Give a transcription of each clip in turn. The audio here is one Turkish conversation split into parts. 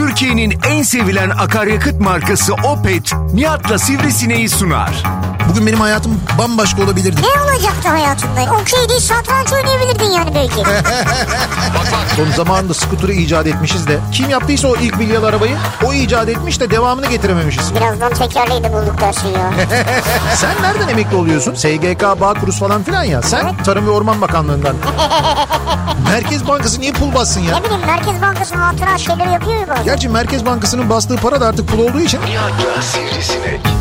Türkiye'nin en sevilen akaryakıt markası Opet, Nihat'la Sivrisineği sunar. Bugün benim hayatım bambaşka olabilirdi. Ne olacaktı hayatında? Okey değil satranç oynayabilirdin yani belki. Son zamanında skuturu icat etmişiz de. Kim yaptıysa o ilk bilyalı arabayı o icat etmiş de devamını getirememişiz. Birazdan tekerleği de bulduk dersin ya. Sen nereden emekli oluyorsun? SGK, Bağkuruz falan filan ya. Sen Tarım ve Orman Bakanlığı'ndan. Merkez Bankası niye pul bassın ya? ne bileyim Merkez Bankası hatıra şeyleri yapıyor ya bazen. Gerçi Merkez Bankası'nın bastığı para da artık pul olduğu için. Nihat'la Sivrisinek.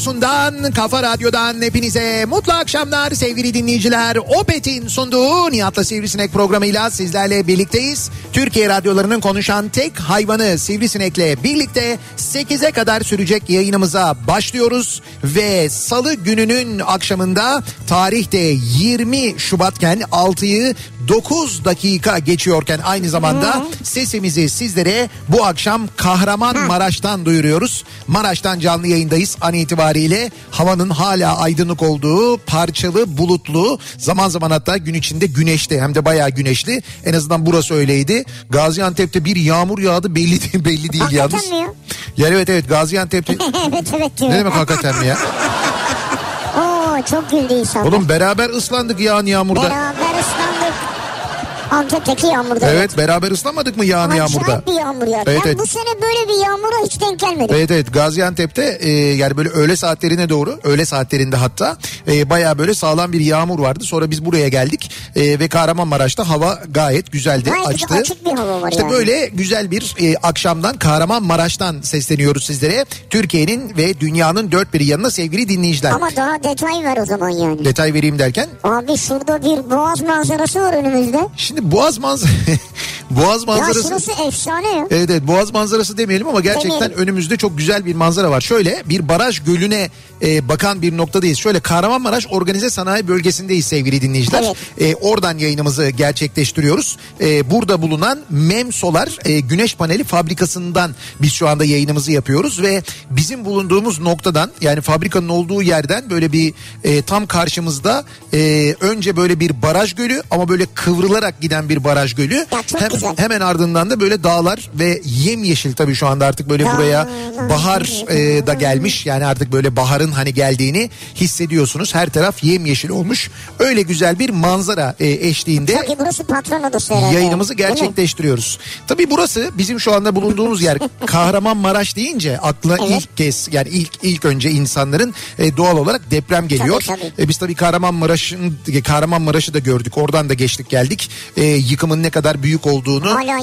radyosundan, kafa radyodan hepinize mutlu akşamlar sevgili dinleyiciler. Opet'in sunduğu Nihat'la Sivrisinek programıyla sizlerle birlikteyiz. Türkiye radyolarının konuşan tek hayvanı Sivrisinek'le birlikte 8'e kadar sürecek yayınımıza başlıyoruz. Ve salı gününün akşamında tarihte 20 Şubatken 6'yı 9 dakika geçiyorken aynı zamanda sesimizi sizlere bu akşam Kahramanmaraş'tan duyuruyoruz. Maraş'tan canlı yayındayız an itibariyle. Havanın hala aydınlık olduğu, parçalı, bulutlu, zaman zaman hatta gün içinde güneşli hem de bayağı güneşli. En azından burası öyleydi. Gaziantep'te bir yağmur yağdı belli değil, belli değil Hakikaten yalnız. mi ya? Yani evet evet Gaziantep'te evet evet ne demek hakikaten mi ya? Oo çok güldü insanlar. Oğlum beraber ıslandık yağan yağmurda. Beraber. Antep'teki yağmurda. Evet beraber ıslanmadık mı yağan yağmurda? Acayip bir yağmur ya. Evet, ben evet. bu sene böyle bir yağmura hiç denk gelmedim. Evet evet Gaziantep'te e, yani böyle öğle saatlerine doğru öğle saatlerinde hatta e, baya böyle sağlam bir yağmur vardı. Sonra biz buraya geldik e, ve Kahramanmaraş'ta hava gayet güzeldi Gayet açtı. açık bir hava var İşte yani. böyle güzel bir e, akşamdan Kahramanmaraş'tan sesleniyoruz sizlere. Türkiye'nin ve dünyanın dört bir yanına sevgili dinleyiciler. Ama daha detay ver o zaman yani. Detay vereyim derken Abi şurada bir boğaz manzarası var önümüzde. şimdi Boğaz manzarası Boğaz Ya manzarası şurası efsane ya. Evet evet boğaz manzarası demeyelim ama gerçekten Demeyelim. önümüzde çok güzel bir manzara var. Şöyle bir baraj gölüne e, bakan bir noktadayız. Şöyle Kahramanmaraş Organize Sanayi Bölgesi'ndeyiz sevgili dinleyiciler. Evet. E, oradan yayınımızı gerçekleştiriyoruz. E, burada bulunan Mem Solar e, güneş paneli fabrikasından biz şu anda yayınımızı yapıyoruz ve bizim bulunduğumuz noktadan yani fabrikanın olduğu yerden böyle bir e, tam karşımızda e, önce böyle bir baraj gölü ama böyle kıvrılarak giden bir baraj gölü. Hem- güzel. Hemen ardından da böyle dağlar ve yemyeşil tabii şu anda artık böyle buraya bahar e, da gelmiş. Yani artık böyle baharın hani geldiğini hissediyorsunuz. Her taraf yemyeşil olmuş. Öyle güzel bir manzara e, eşliğinde Sanki burası patron odası herhalde. yayınımızı gerçekleştiriyoruz. Tabii burası bizim şu anda bulunduğumuz yer Kahramanmaraş deyince aklına Evet. ilk kez yani ilk ilk önce insanların e, doğal olarak deprem geliyor. Tabii, tabii. E, biz tabii Kahramanmaraş'ın Kahramanmaraş'ı da gördük. Oradan da geçtik geldik. E, yıkımın ne kadar büyük olduğunu Hala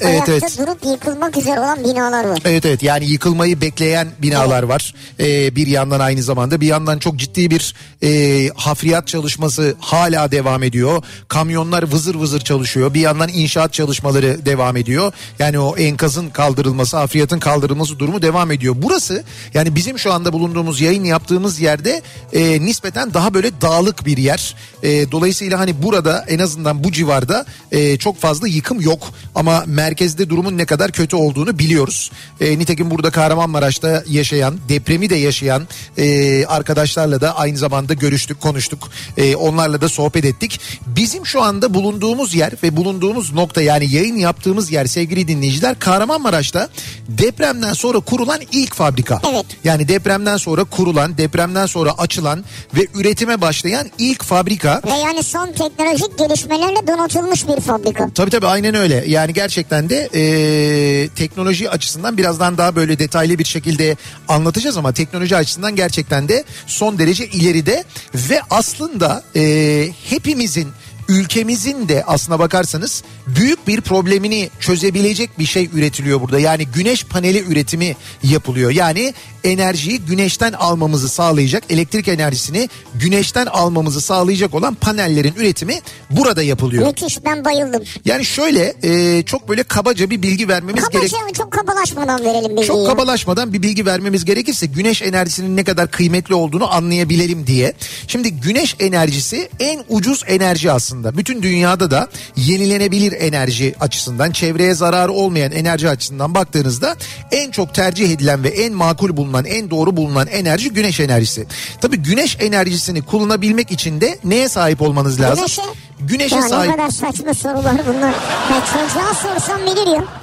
e, ayakta evet. durup yıkılmak üzere olan binalar var. Evet evet yani yıkılmayı bekleyen binalar var. Ee, bir yandan aynı zamanda bir yandan çok ciddi bir e, hafriyat çalışması hala devam ediyor. Kamyonlar vızır vızır çalışıyor. Bir yandan inşaat çalışmaları devam ediyor. Yani o enkazın kaldırılması, hafriyatın kaldırılması durumu devam ediyor. Burası yani bizim şu anda bulunduğumuz yayın yaptığımız yerde e, nispeten daha böyle dağlık bir yer. E, dolayısıyla hani burada en azından bu civarda e, çok fazla yıkım yok ama merkezde durumun ne kadar kötü olduğunu biliyoruz. E, nitekim burada Kahramanmaraş'ta yaşayan, depremi de yaşayan e, arkadaşlarla da aynı zamanda görüştük, konuştuk. E, onlarla da sohbet ettik. Bizim şu anda bulunduğumuz yer ve bulunduğumuz nokta yani yayın yaptığımız yer sevgili dinleyiciler Kahramanmaraş'ta depremden sonra kurulan ilk fabrika. Evet. Yani depremden sonra kurulan, depremden sonra açılan ve üretime başlayan ilk fabrika. Ve yani son teknolojik gelişmelerle donatılmış bir fabrika. Tabii tabii aynen öyle. Yani gerçekten de e, teknoloji açısından birazdan daha böyle detaylı bir şekilde anlatacağız ama teknoloji açısından gerçekten de son derece ileride ve aslında e, hepimizin ülkemizin de aslına bakarsanız büyük bir problemini çözebilecek bir şey üretiliyor burada. Yani güneş paneli üretimi yapılıyor. Yani enerjiyi güneşten almamızı sağlayacak, elektrik enerjisini güneşten almamızı sağlayacak olan panellerin üretimi burada yapılıyor. Müthiş ben bayıldım. Yani şöyle e, çok böyle kabaca bir bilgi vermemiz gerek. Kabaca ama çok kabalaşmadan verelim bilgiyi. Çok kabalaşmadan bir bilgi vermemiz gerekirse güneş enerjisinin ne kadar kıymetli olduğunu anlayabilelim diye. Şimdi güneş enerjisi en ucuz enerji aslında. Bütün dünyada da yenilenebilir enerji açısından, çevreye zararı olmayan enerji açısından baktığınızda en çok tercih edilen ve en makul bulunan, en doğru bulunan enerji güneş enerjisi. Tabii güneş enerjisini kullanabilmek için de neye sahip olmanız lazım? Güneşe. Güneşe ya sahip ne kadar saçma sorular bunlar. Ya çocuğa sorsam bilir ya.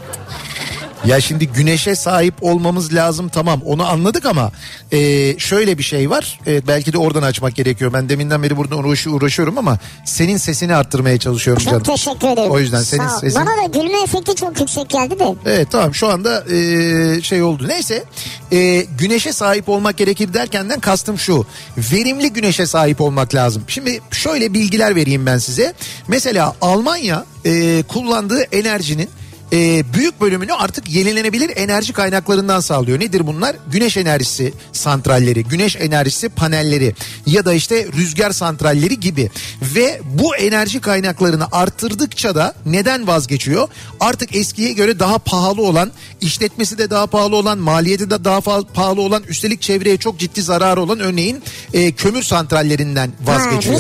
Ya şimdi güneşe sahip olmamız lazım tamam onu anladık ama e, şöyle bir şey var. Evet, belki de oradan açmak gerekiyor. Ben deminden beri burada uğraşı, uğraşıyorum ama senin sesini arttırmaya çalışıyorum Çok canım. teşekkür ederim. O yüzden senin sesin... Bana da gülme efekti çok yüksek geldi de. Evet tamam şu anda e, şey oldu. Neyse e, güneşe sahip olmak gerekir derkenden kastım şu. Verimli güneşe sahip olmak lazım. Şimdi şöyle bilgiler vereyim ben size. Mesela Almanya e, kullandığı enerjinin e, büyük bölümünü artık yenilenebilir enerji kaynaklarından sağlıyor. Nedir bunlar? Güneş enerjisi santralleri, güneş enerjisi panelleri ya da işte rüzgar santralleri gibi. Ve bu enerji kaynaklarını arttırdıkça da neden vazgeçiyor? Artık eskiye göre daha pahalı olan, işletmesi de daha pahalı olan, maliyeti de daha pahalı olan, üstelik çevreye çok ciddi zararı olan örneğin e, kömür santrallerinden vazgeçiyor.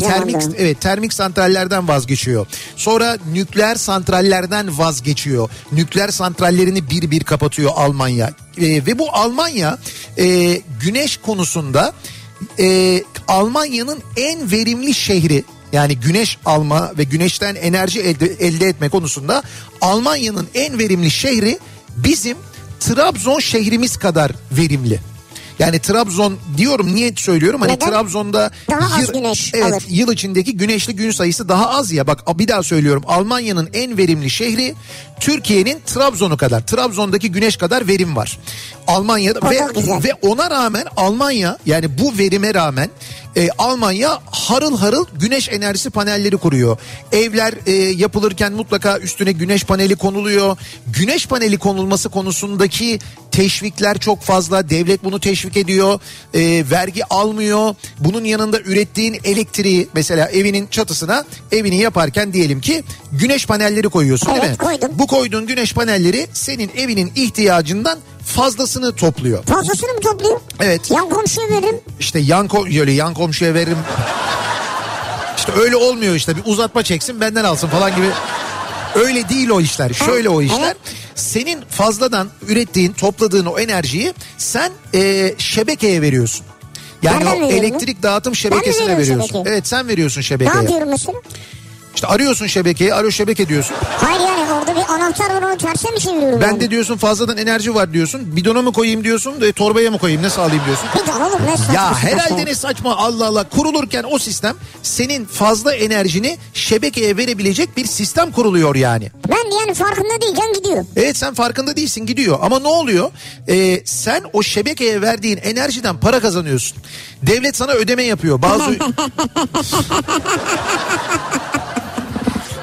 zamanda. Termik evet termik santrallerden vazgeçiyor. Sonra nükleer santrallerden vazgeçiyor. Nükleer santrallerini bir bir kapatıyor Almanya. Ee, ve bu Almanya e, güneş konusunda e, Almanya'nın en verimli şehri yani güneş alma ve güneşten enerji elde, elde etme konusunda Almanya'nın en verimli şehri bizim Trabzon şehrimiz kadar verimli. Yani Trabzon diyorum niye söylüyorum hani Neden? Trabzon'da Daha az güneş evet, alır. yıl içindeki güneşli gün sayısı daha az ya. Bak bir daha söylüyorum. Almanya'nın en verimli şehri Türkiye'nin Trabzon'u kadar. Trabzon'daki güneş kadar verim var. Almanya'da O ve, ve ona rağmen Almanya yani bu verime rağmen e, Almanya harıl harıl güneş enerjisi panelleri kuruyor. Evler e, yapılırken mutlaka üstüne güneş paneli konuluyor. Güneş paneli konulması konusundaki teşvikler çok fazla. Devlet bunu teşvik ediyor. E, vergi almıyor. Bunun yanında ürettiğin elektriği mesela evinin çatısına evini yaparken diyelim ki güneş panelleri koyuyorsun değil Evet, mi? koydum. Bu koyduğun güneş panelleri senin evinin ihtiyacından fazlasını topluyor. Fazlasını mı topluyor? Evet. Yan komşuya veririm. İşte yan, ko- öyle yan komşuya veririm. İşte öyle olmuyor işte bir uzatma çeksin benden alsın falan gibi. Öyle değil o işler. Şöyle o işler. Senin fazladan ürettiğin, topladığın o enerjiyi sen e, şebekeye veriyorsun. Yani Nereden o elektrik dağıtım şebekesine veriyorsun. şebekeye? Evet sen veriyorsun Ne şebekeye. yapıyorum mesela? İşte arıyorsun şebekeyi, alo şebeke diyorsun. Hayır yani orada bir anahtar var onu terse mi çeviriyorum? Ben yani? de diyorsun fazladan enerji var diyorsun. Bidona mı koyayım diyorsun, e, torbaya mı koyayım, ne sağlayayım diyorsun. Daha oğlum ne saçma Ya herhalde ne saçma Allah Allah kurulurken o sistem senin fazla enerjini şebekeye verebilecek bir sistem kuruluyor yani. Ben yani farkında değilken gidiyor. Evet sen farkında değilsin gidiyor ama ne oluyor? Ee, sen o şebekeye verdiğin enerjiden para kazanıyorsun. Devlet sana ödeme yapıyor. Bazı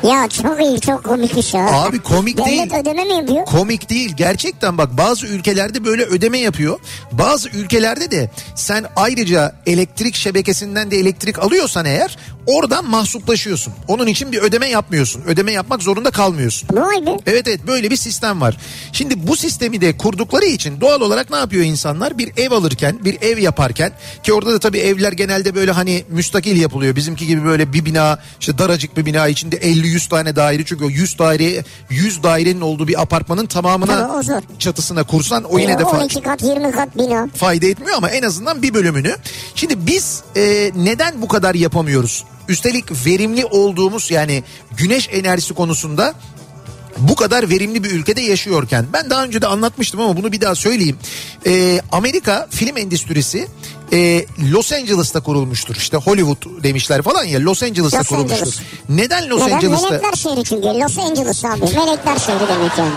Ya çok iyi çok komikmiş ya. Abi komik Devlet değil. ödeme mi yapıyor? Komik değil gerçekten bak bazı ülkelerde böyle ödeme yapıyor. Bazı ülkelerde de sen ayrıca elektrik şebekesinden de elektrik alıyorsan eğer oradan mahsuplaşıyorsun. Onun için bir ödeme yapmıyorsun. Ödeme yapmak zorunda kalmıyorsun. Vay be. Evet evet böyle bir sistem var. Şimdi bu sistemi de kurdukları için doğal olarak ne yapıyor insanlar? Bir ev alırken, bir ev yaparken ki orada da tabii evler genelde böyle hani müstakil yapılıyor. Bizimki gibi böyle bir bina, işte daracık bir bina içinde 50 100 tane daire çünkü o 100 daire 100 dairenin olduğu bir apartmanın tamamına Tabii, çatısına kursan o yine de fa- 12 kat 20 kat bina. fayda etmiyor ama en azından bir bölümünü. Şimdi biz e, neden bu kadar yapamıyoruz? Üstelik verimli olduğumuz yani güneş enerjisi konusunda bu kadar verimli bir ülkede yaşıyorken ben daha önce de anlatmıştım ama bunu bir daha söyleyeyim. Ee, Amerika film endüstrisi e, Los Angeles'ta kurulmuştur. İşte Hollywood demişler falan ya Los Angeles'ta Los kurulmuştur. Angeles. Neden Los Neden? Angeles'ta? Melekler şehri çünkü. Los Angeles abi. Melekler şehri demek yani.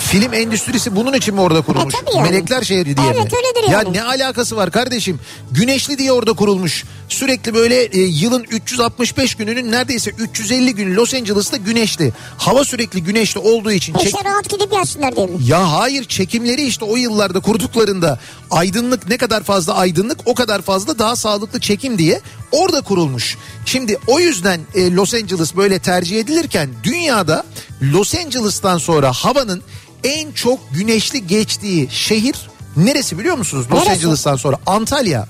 Film endüstrisi bunun için mi orada kurulmuş? E, yani. Melekler şehri diye mi? Evet, öyledir Ya yani. ne alakası var kardeşim? Güneşli diye orada kurulmuş. Sürekli böyle e, yılın 365 gününün neredeyse 350 günü Los Angeles'ta güneşli. Hava sürekli güneşli olduğu için çek... İşte rahat gidip yatsınlar diye mi? Ya hayır çekimleri işte o yıllarda kurduklarında aydınlık ne kadar fazla aydınlık o kadar fazla daha sağlıklı çekim diye orada kurulmuş. Şimdi o yüzden e, Los Angeles böyle tercih edilirken dünyada Los Angeles'tan sonra havanın en çok güneşli geçtiği şehir neresi biliyor musunuz? Los Neresi? Angeles'tan sonra Antalya.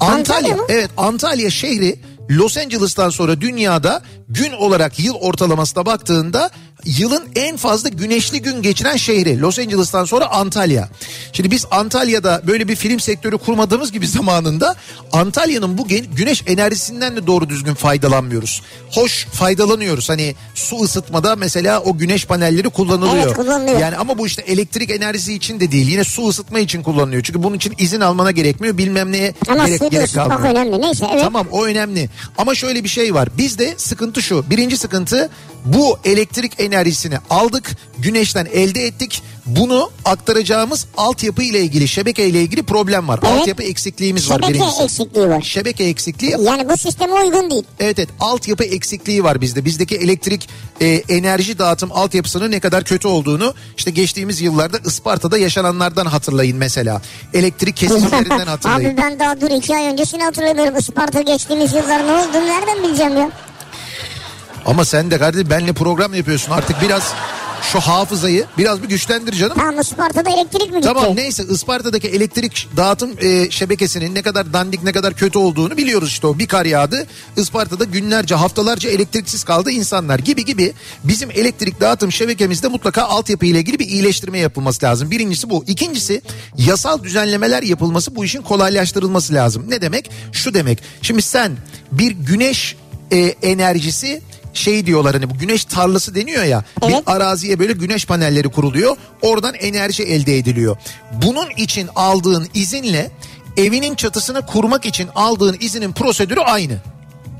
Antalya, Antalya mı? evet Antalya şehri Los Angeles'tan sonra dünyada gün olarak yıl ortalamasına baktığında yılın en fazla güneşli gün geçiren şehri. Los Angeles'tan sonra Antalya. Şimdi biz Antalya'da böyle bir film sektörü kurmadığımız gibi zamanında Antalya'nın bu güneş enerjisinden de doğru düzgün faydalanmıyoruz. Hoş faydalanıyoruz. Hani su ısıtmada mesela o güneş panelleri kullanılıyor. Evet, kullanılıyor. Yani ama bu işte elektrik enerjisi için de değil. Yine su ısıtma için kullanılıyor. Çünkü bunun için izin almana gerekmiyor. Bilmem neye Ama gerek, gerek kalmıyor. önemli. Neyse evet. Tamam o önemli. Ama şöyle bir şey var. Bizde sıkıntı şu. Birinci sıkıntı bu elektrik enerjisini aldık. Güneşten elde ettik. Bunu aktaracağımız altyapı ile ilgili, şebeke ile ilgili problem var. Evet. Altyapı eksikliğimiz var Şebeke eksikliği var. Şebeke eksikliği Yani bu sisteme uygun değil. Evet evet altyapı eksikliği var bizde. Bizdeki elektrik e, enerji dağıtım altyapısının ne kadar kötü olduğunu işte geçtiğimiz yıllarda Isparta'da yaşananlardan hatırlayın mesela. Elektrik kesintilerinden hatırlayın. Abi ben daha dur iki ay öncesini hatırlamıyorum. Isparta geçtiğimiz yıllar ne oldu nereden bileceğim ya? Ama sen de kardeşim benle program yapıyorsun artık biraz şu hafızayı biraz bir güçlendir canım. Tamam Isparta'da elektrik mi gitti? Tamam neyse Isparta'daki elektrik dağıtım e, şebekesinin ne kadar dandik ne kadar kötü olduğunu biliyoruz işte o bir kar yağdı. Isparta'da günlerce haftalarca elektriksiz kaldı insanlar gibi gibi bizim elektrik dağıtım şebekemizde mutlaka altyapı ile ilgili bir iyileştirme yapılması lazım. Birincisi bu. İkincisi yasal düzenlemeler yapılması bu işin kolaylaştırılması lazım. Ne demek? Şu demek. Şimdi sen bir güneş e, enerjisi şey diyorlar hani bu güneş tarlası deniyor ya. Evet. Bir araziye böyle güneş panelleri kuruluyor. Oradan enerji elde ediliyor. Bunun için aldığın izinle evinin çatısını kurmak için aldığın izinin prosedürü aynı.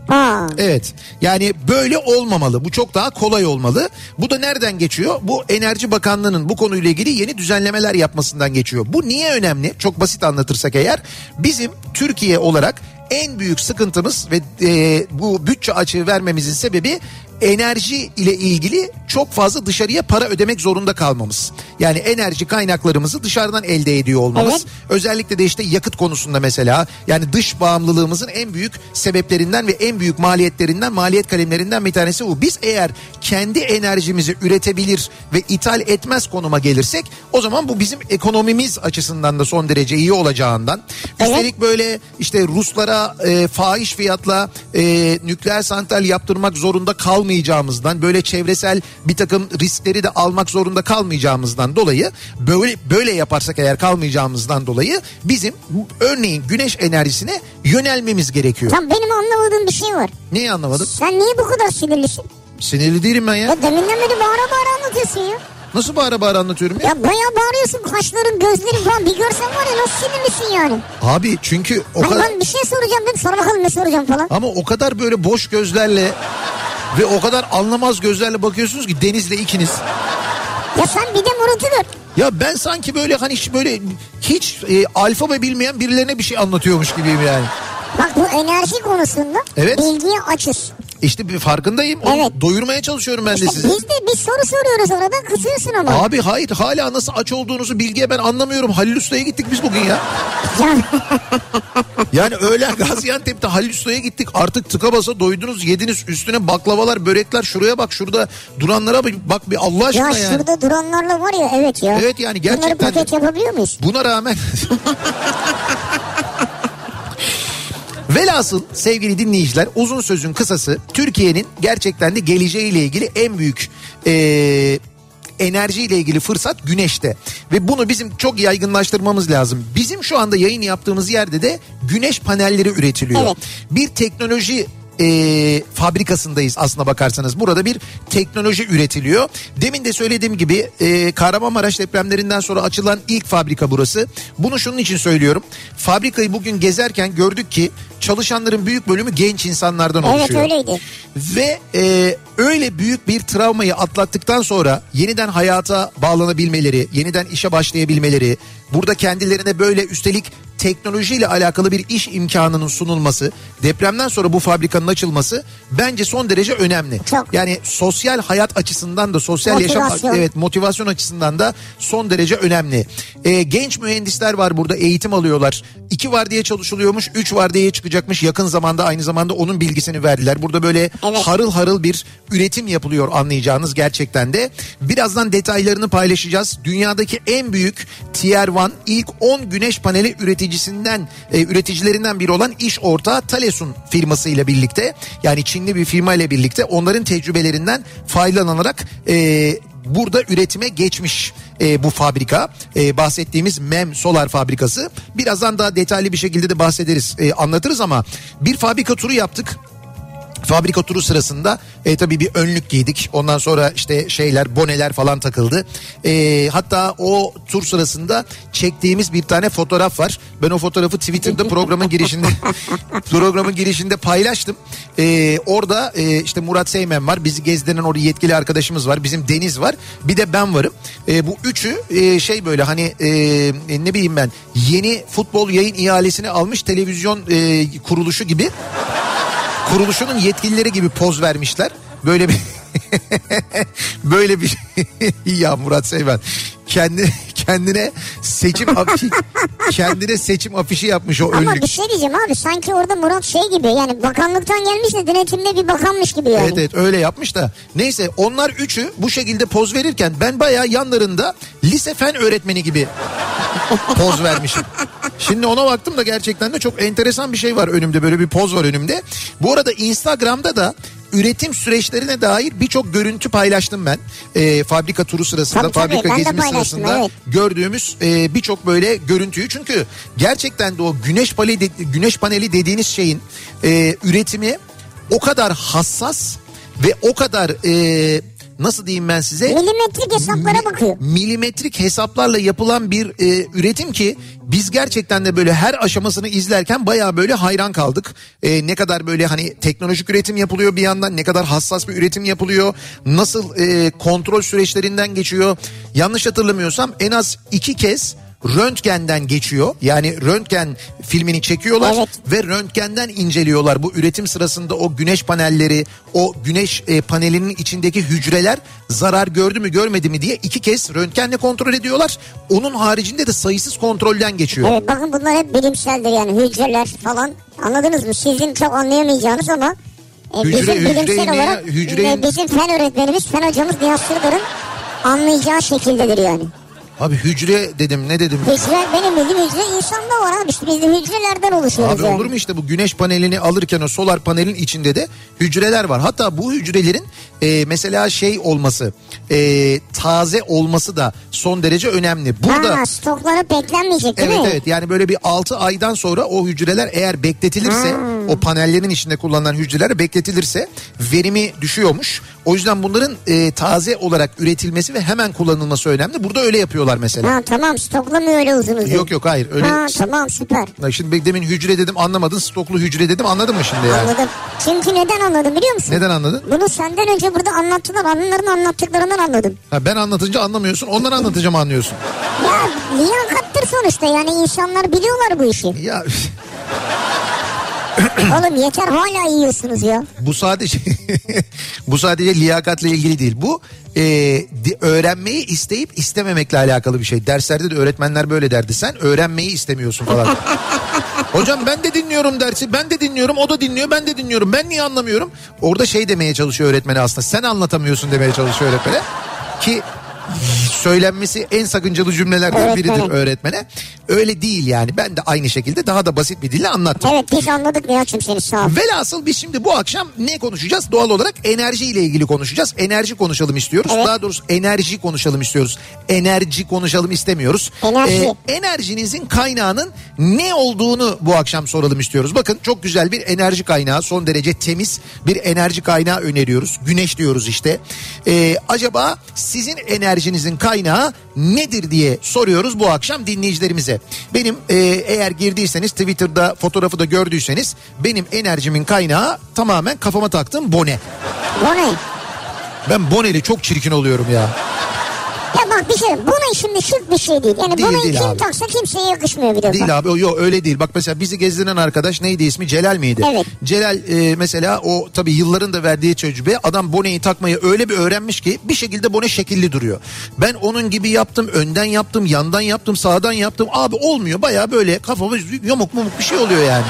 Ha. Evet yani böyle olmamalı bu çok daha kolay olmalı. Bu da nereden geçiyor? Bu Enerji Bakanlığı'nın bu konuyla ilgili yeni düzenlemeler yapmasından geçiyor. Bu niye önemli? Çok basit anlatırsak eğer bizim Türkiye olarak en büyük sıkıntımız ve e, bu bütçe açığı vermemizin sebebi enerji ile ilgili çok fazla dışarıya para ödemek zorunda kalmamız. Yani enerji kaynaklarımızı dışarıdan elde ediyor olmamız. Evet. Özellikle de işte yakıt konusunda mesela yani dış bağımlılığımızın en büyük sebeplerinden ve en büyük maliyetlerinden maliyet kalemlerinden bir tanesi bu. Biz eğer kendi enerjimizi üretebilir ve ithal etmez konuma gelirsek o zaman bu bizim ekonomimiz açısından da son derece iyi olacağından. Evet. Üstelik böyle işte Ruslara e, fahiş fiyatla e, nükleer santral yaptırmak zorunda kalmayacağımızdan böyle çevresel bir takım riskleri de almak zorunda kalmayacağımızdan dolayı böyle böyle yaparsak eğer kalmayacağımızdan dolayı bizim örneğin güneş enerjisine yönelmemiz gerekiyor. Tam benim anlamadığım bir şey var. Neyi anlamadın? Sen niye bu kadar sinirlisin? Sinirli değilim ben ya. Ya deminden beri bağıra bağıra anlatıyorsun ya. Nasıl bağıra bağıra anlatıyorum ya? Ya bayağı bağırıyorsun kaşların gözlerin falan bir görsen var ya nasıl sinirlisin yani. Abi çünkü o Hani kadar ben bir şey soracağım dedim sonra bakalım ne soracağım falan. ama o kadar böyle boş gözlerle ve o kadar anlamaz gözlerle bakıyorsunuz ki Deniz'le ikiniz. Ya sen bir de Murat'ı gör. Ya ben sanki böyle hani hiç böyle hiç e, alfabe bilmeyen birilerine bir şey anlatıyormuş gibiyim yani. Bak bu enerji konusunda Evet. bilgiye açız. İşte bir farkındayım. Onu Evet. doyurmaya çalışıyorum ben de İşte sizi. biz de bir soru soruyoruz orada kızıyorsun ama. Abi hayır hala nasıl aç olduğunuzu bilgiye ben anlamıyorum. Halil Usta'ya gittik biz bugün ya. Ya, Yani öğlen Gaziantep'te Halil Usta'ya gittik. Artık tıka basa doydunuz yediniz. Üstüne baklavalar börekler şuraya bak şurada duranlara bak, bir Allah aşkına ya yani. şurada duranlarla var ya evet ya. Evet yani gerçekten Bunları de- paket yapabiliyor muyuz? Buna rağmen Velhasıl sevgili dinleyiciler uzun sözün kısası Türkiye'nin gerçekten de geleceğiyle ilgili en büyük ee, enerjiyle ilgili fırsat güneşte. Ve bunu bizim çok yaygınlaştırmamız lazım. Bizim şu anda yayın yaptığımız yerde de güneş panelleri üretiliyor. Evet. Bir teknoloji e, fabrikasındayız aslına bakarsanız. Burada bir teknoloji üretiliyor. Demin de söylediğim gibi e, Kahramanmaraş depremlerinden sonra açılan ilk fabrika burası. Bunu şunun için söylüyorum. Fabrikayı bugün gezerken gördük ki çalışanların büyük bölümü genç insanlardan Evet oluşuyor. öyleydi. Ve e, öyle büyük bir travmayı atlattıktan sonra yeniden hayata bağlanabilmeleri, yeniden işe başlayabilmeleri, burada kendilerine böyle üstelik teknolojiyle alakalı bir iş imkanının sunulması, depremden sonra bu fabrikanın açılması bence son derece önemli. Çok. Yani sosyal hayat açısından da sosyal Motivasyon. yaşam evet motivasyon açısından da son derece önemli. E, genç mühendisler var burada eğitim alıyorlar. İki var diye çalışılıyormuş, üç var diye çıkacakmış. Yakın zamanda aynı zamanda onun bilgisini verdiler. Burada böyle Evet. harıl harıl bir üretim yapılıyor anlayacağınız gerçekten de. Birazdan detaylarını paylaşacağız. Dünyadaki en büyük Tier 1 ilk 10 güneş paneli üreticisinden e, üreticilerinden biri olan iş ortağı Talesun firmasıyla birlikte yani Çinli bir firma ile birlikte onların tecrübelerinden faydalanarak e, burada üretime geçmiş e, bu fabrika. E, bahsettiğimiz MEM Solar fabrikası. Birazdan daha detaylı bir şekilde de bahsederiz e, anlatırız ama bir fabrika turu yaptık Fabrika turu sırasında e, tabii bir önlük giydik. Ondan sonra işte şeyler boneler falan takıldı. E, hatta o tur sırasında çektiğimiz bir tane fotoğraf var. Ben o fotoğrafı Twitter'da programın girişinde programın girişinde paylaştım. E, orada e, işte Murat Seymen var. Bizi gezdiren orada yetkili arkadaşımız var. Bizim Deniz var. Bir de ben varım. E, bu üçü e, şey böyle hani e, ne bileyim ben yeni futbol yayın ihalesini almış televizyon e, kuruluşu gibi kuruluşunun yetkilileri gibi poz vermişler. Böyle bir böyle bir ya Murat Seymen kendi kendine seçim afişi kendine seçim afişi yapmış o Ama önlük. bir şey diyeceğim abi sanki orada Murat şey gibi yani bakanlıktan gelmiş de denetimde bir bakanmış gibi yani. Evet evet öyle yapmış da. Neyse onlar üçü bu şekilde poz verirken ben bayağı yanlarında lise fen öğretmeni gibi poz vermişim. Şimdi ona baktım da gerçekten de çok enteresan bir şey var önümde böyle bir poz var önümde. Bu arada Instagram'da da üretim süreçlerine dair birçok görüntü paylaştım ben. Ee, fabrika turu sırasında, Tabii, tabii, fabrika de gezimi sırasında evet. gördüğümüz e, birçok böyle görüntüyü. Çünkü gerçekten de o güneş paneli, de- güneş paneli dediğiniz şeyin e, üretimi o kadar hassas ve o kadar e, nasıl diyeyim ben size Milimetrik hesaplara bakıyor. milimetrik hesaplarla yapılan bir e, üretim ki biz gerçekten de böyle her aşamasını izlerken baya böyle hayran kaldık. E, ne kadar böyle hani teknolojik üretim yapılıyor bir yandan ne kadar hassas bir üretim yapılıyor. Nasıl e, kontrol süreçlerinden geçiyor. Yanlış hatırlamıyorsam en az iki kez röntgenden geçiyor. Yani röntgen filmini çekiyorlar Evet. ve röntgenden inceliyorlar. Bu üretim sırasında o güneş panelleri, o güneş e, panelinin içindeki hücreler zarar gördü mü görmedi mi diye iki kez röntgenle kontrol ediyorlar. Onun haricinde de sayısız kontrolden geçiyor. Evet bakın bunlar hep bilimseldir yani hücreler falan anladınız mı? Sizin çok anlayamayacağınız ama e, Hücre- bizim hücreyi bilimsel olarak e, bizim fen öğretmenimiz fen hocamız Nihat Sırdar'ın anlayacağı şekildedir yani. Abi hücre dedim ne dedim? Hücre benim bildiğim hücre insanda var abi işte biz de hücrelerden oluşuyoruz Abi yani. olur mu işte bu güneş panelini alırken o solar panelin içinde de hücreler var. Hatta bu hücrelerin e, mesela şey olması e, taze olması da son derece önemli. Burada Ha stokları beklenmeyecek değil Evet mi? evet yani böyle bir 6 aydan sonra o hücreler eğer bekletilirse o panellerin içinde kullanılan hücreler bekletilirse verimi düşüyormuş. O yüzden bunların e, taze olarak üretilmesi ve hemen kullanılması önemli. Burada öyle yapıyorlar mesela. Ha tamam stoklamıyor öyle uzun uzun. Yok yok hayır öyle. Ha tamam süper. Bak Şimdi demin hücre dedim anlamadın stoklu hücre dedim anladın mı şimdi yani? Anladım. Çünkü neden anladım biliyor musun? Neden anladın? Bunu senden önce burada anlattılar. Onların anlattıklarından anladım. Ha, ben anlatınca anlamıyorsun ondan anlatacağım anlıyorsun. Ya liyakattır sonuçta yani insanlar biliyorlar bu işi. Ya Oğlum yeter hala yiyorsunuz ya. bu sadece bu sadece liyakatla ilgili değil. Bu e, öğrenmeyi isteyip istememekle alakalı bir şey. Derslerde de öğretmenler böyle derdi. Sen öğrenmeyi istemiyorsun falan. Hocam ben de dinliyorum dersi. Ben de dinliyorum. O da dinliyor. Ben de dinliyorum. Ben niye anlamıyorum? Orada şey demeye çalışıyor öğretmene aslında. Sen anlatamıyorsun demeye çalışıyor öğretmene. Ki söylenmesi en sakıncalı cümlelerden biridir öğretmene. Öyle değil yani. Ben de aynı şekilde daha da basit bir dille anlattım. Evet biz anladık Nihat'cığım seni sağ ol. Velhasıl biz şimdi bu akşam ne konuşacağız? Doğal olarak enerji ile ilgili konuşacağız. Enerji konuşalım istiyoruz. Evet. Daha doğrusu enerji konuşalım istiyoruz. Enerji konuşalım istemiyoruz. Enerji. Ee, enerjinizin kaynağının ne olduğunu bu akşam soralım istiyoruz. Bakın çok güzel bir enerji kaynağı son derece temiz bir enerji kaynağı öneriyoruz. Güneş diyoruz işte. Ee, acaba sizin enerjinizin kaynağı nedir diye soruyoruz bu akşam dinleyicilerimize. Benim e, eğer girdiyseniz Twitter'da fotoğrafı da gördüyseniz benim enerjimin kaynağı tamamen kafama taktığım bone. Bu ne? Ben boneli çok çirkin oluyorum ya. Bak bir şey bu ne şimdi şık bir şey değil. Yani Değil, bunu değil kim abi. taksa kimseye yakışmıyor defa. Değil abi yok öyle değil. Bak mesela bizi gezdiren arkadaş neydi ismi Celal miydi? Evet. Celal e, mesela o tabii yılların da verdiği tecrübe adam boneyi takmayı öyle bir öğrenmiş ki bir şekilde bone şekilli duruyor. Ben onun gibi yaptım önden yaptım yandan yaptım sağdan yaptım abi olmuyor baya böyle kafama yamuk mumuk bir şey oluyor yani.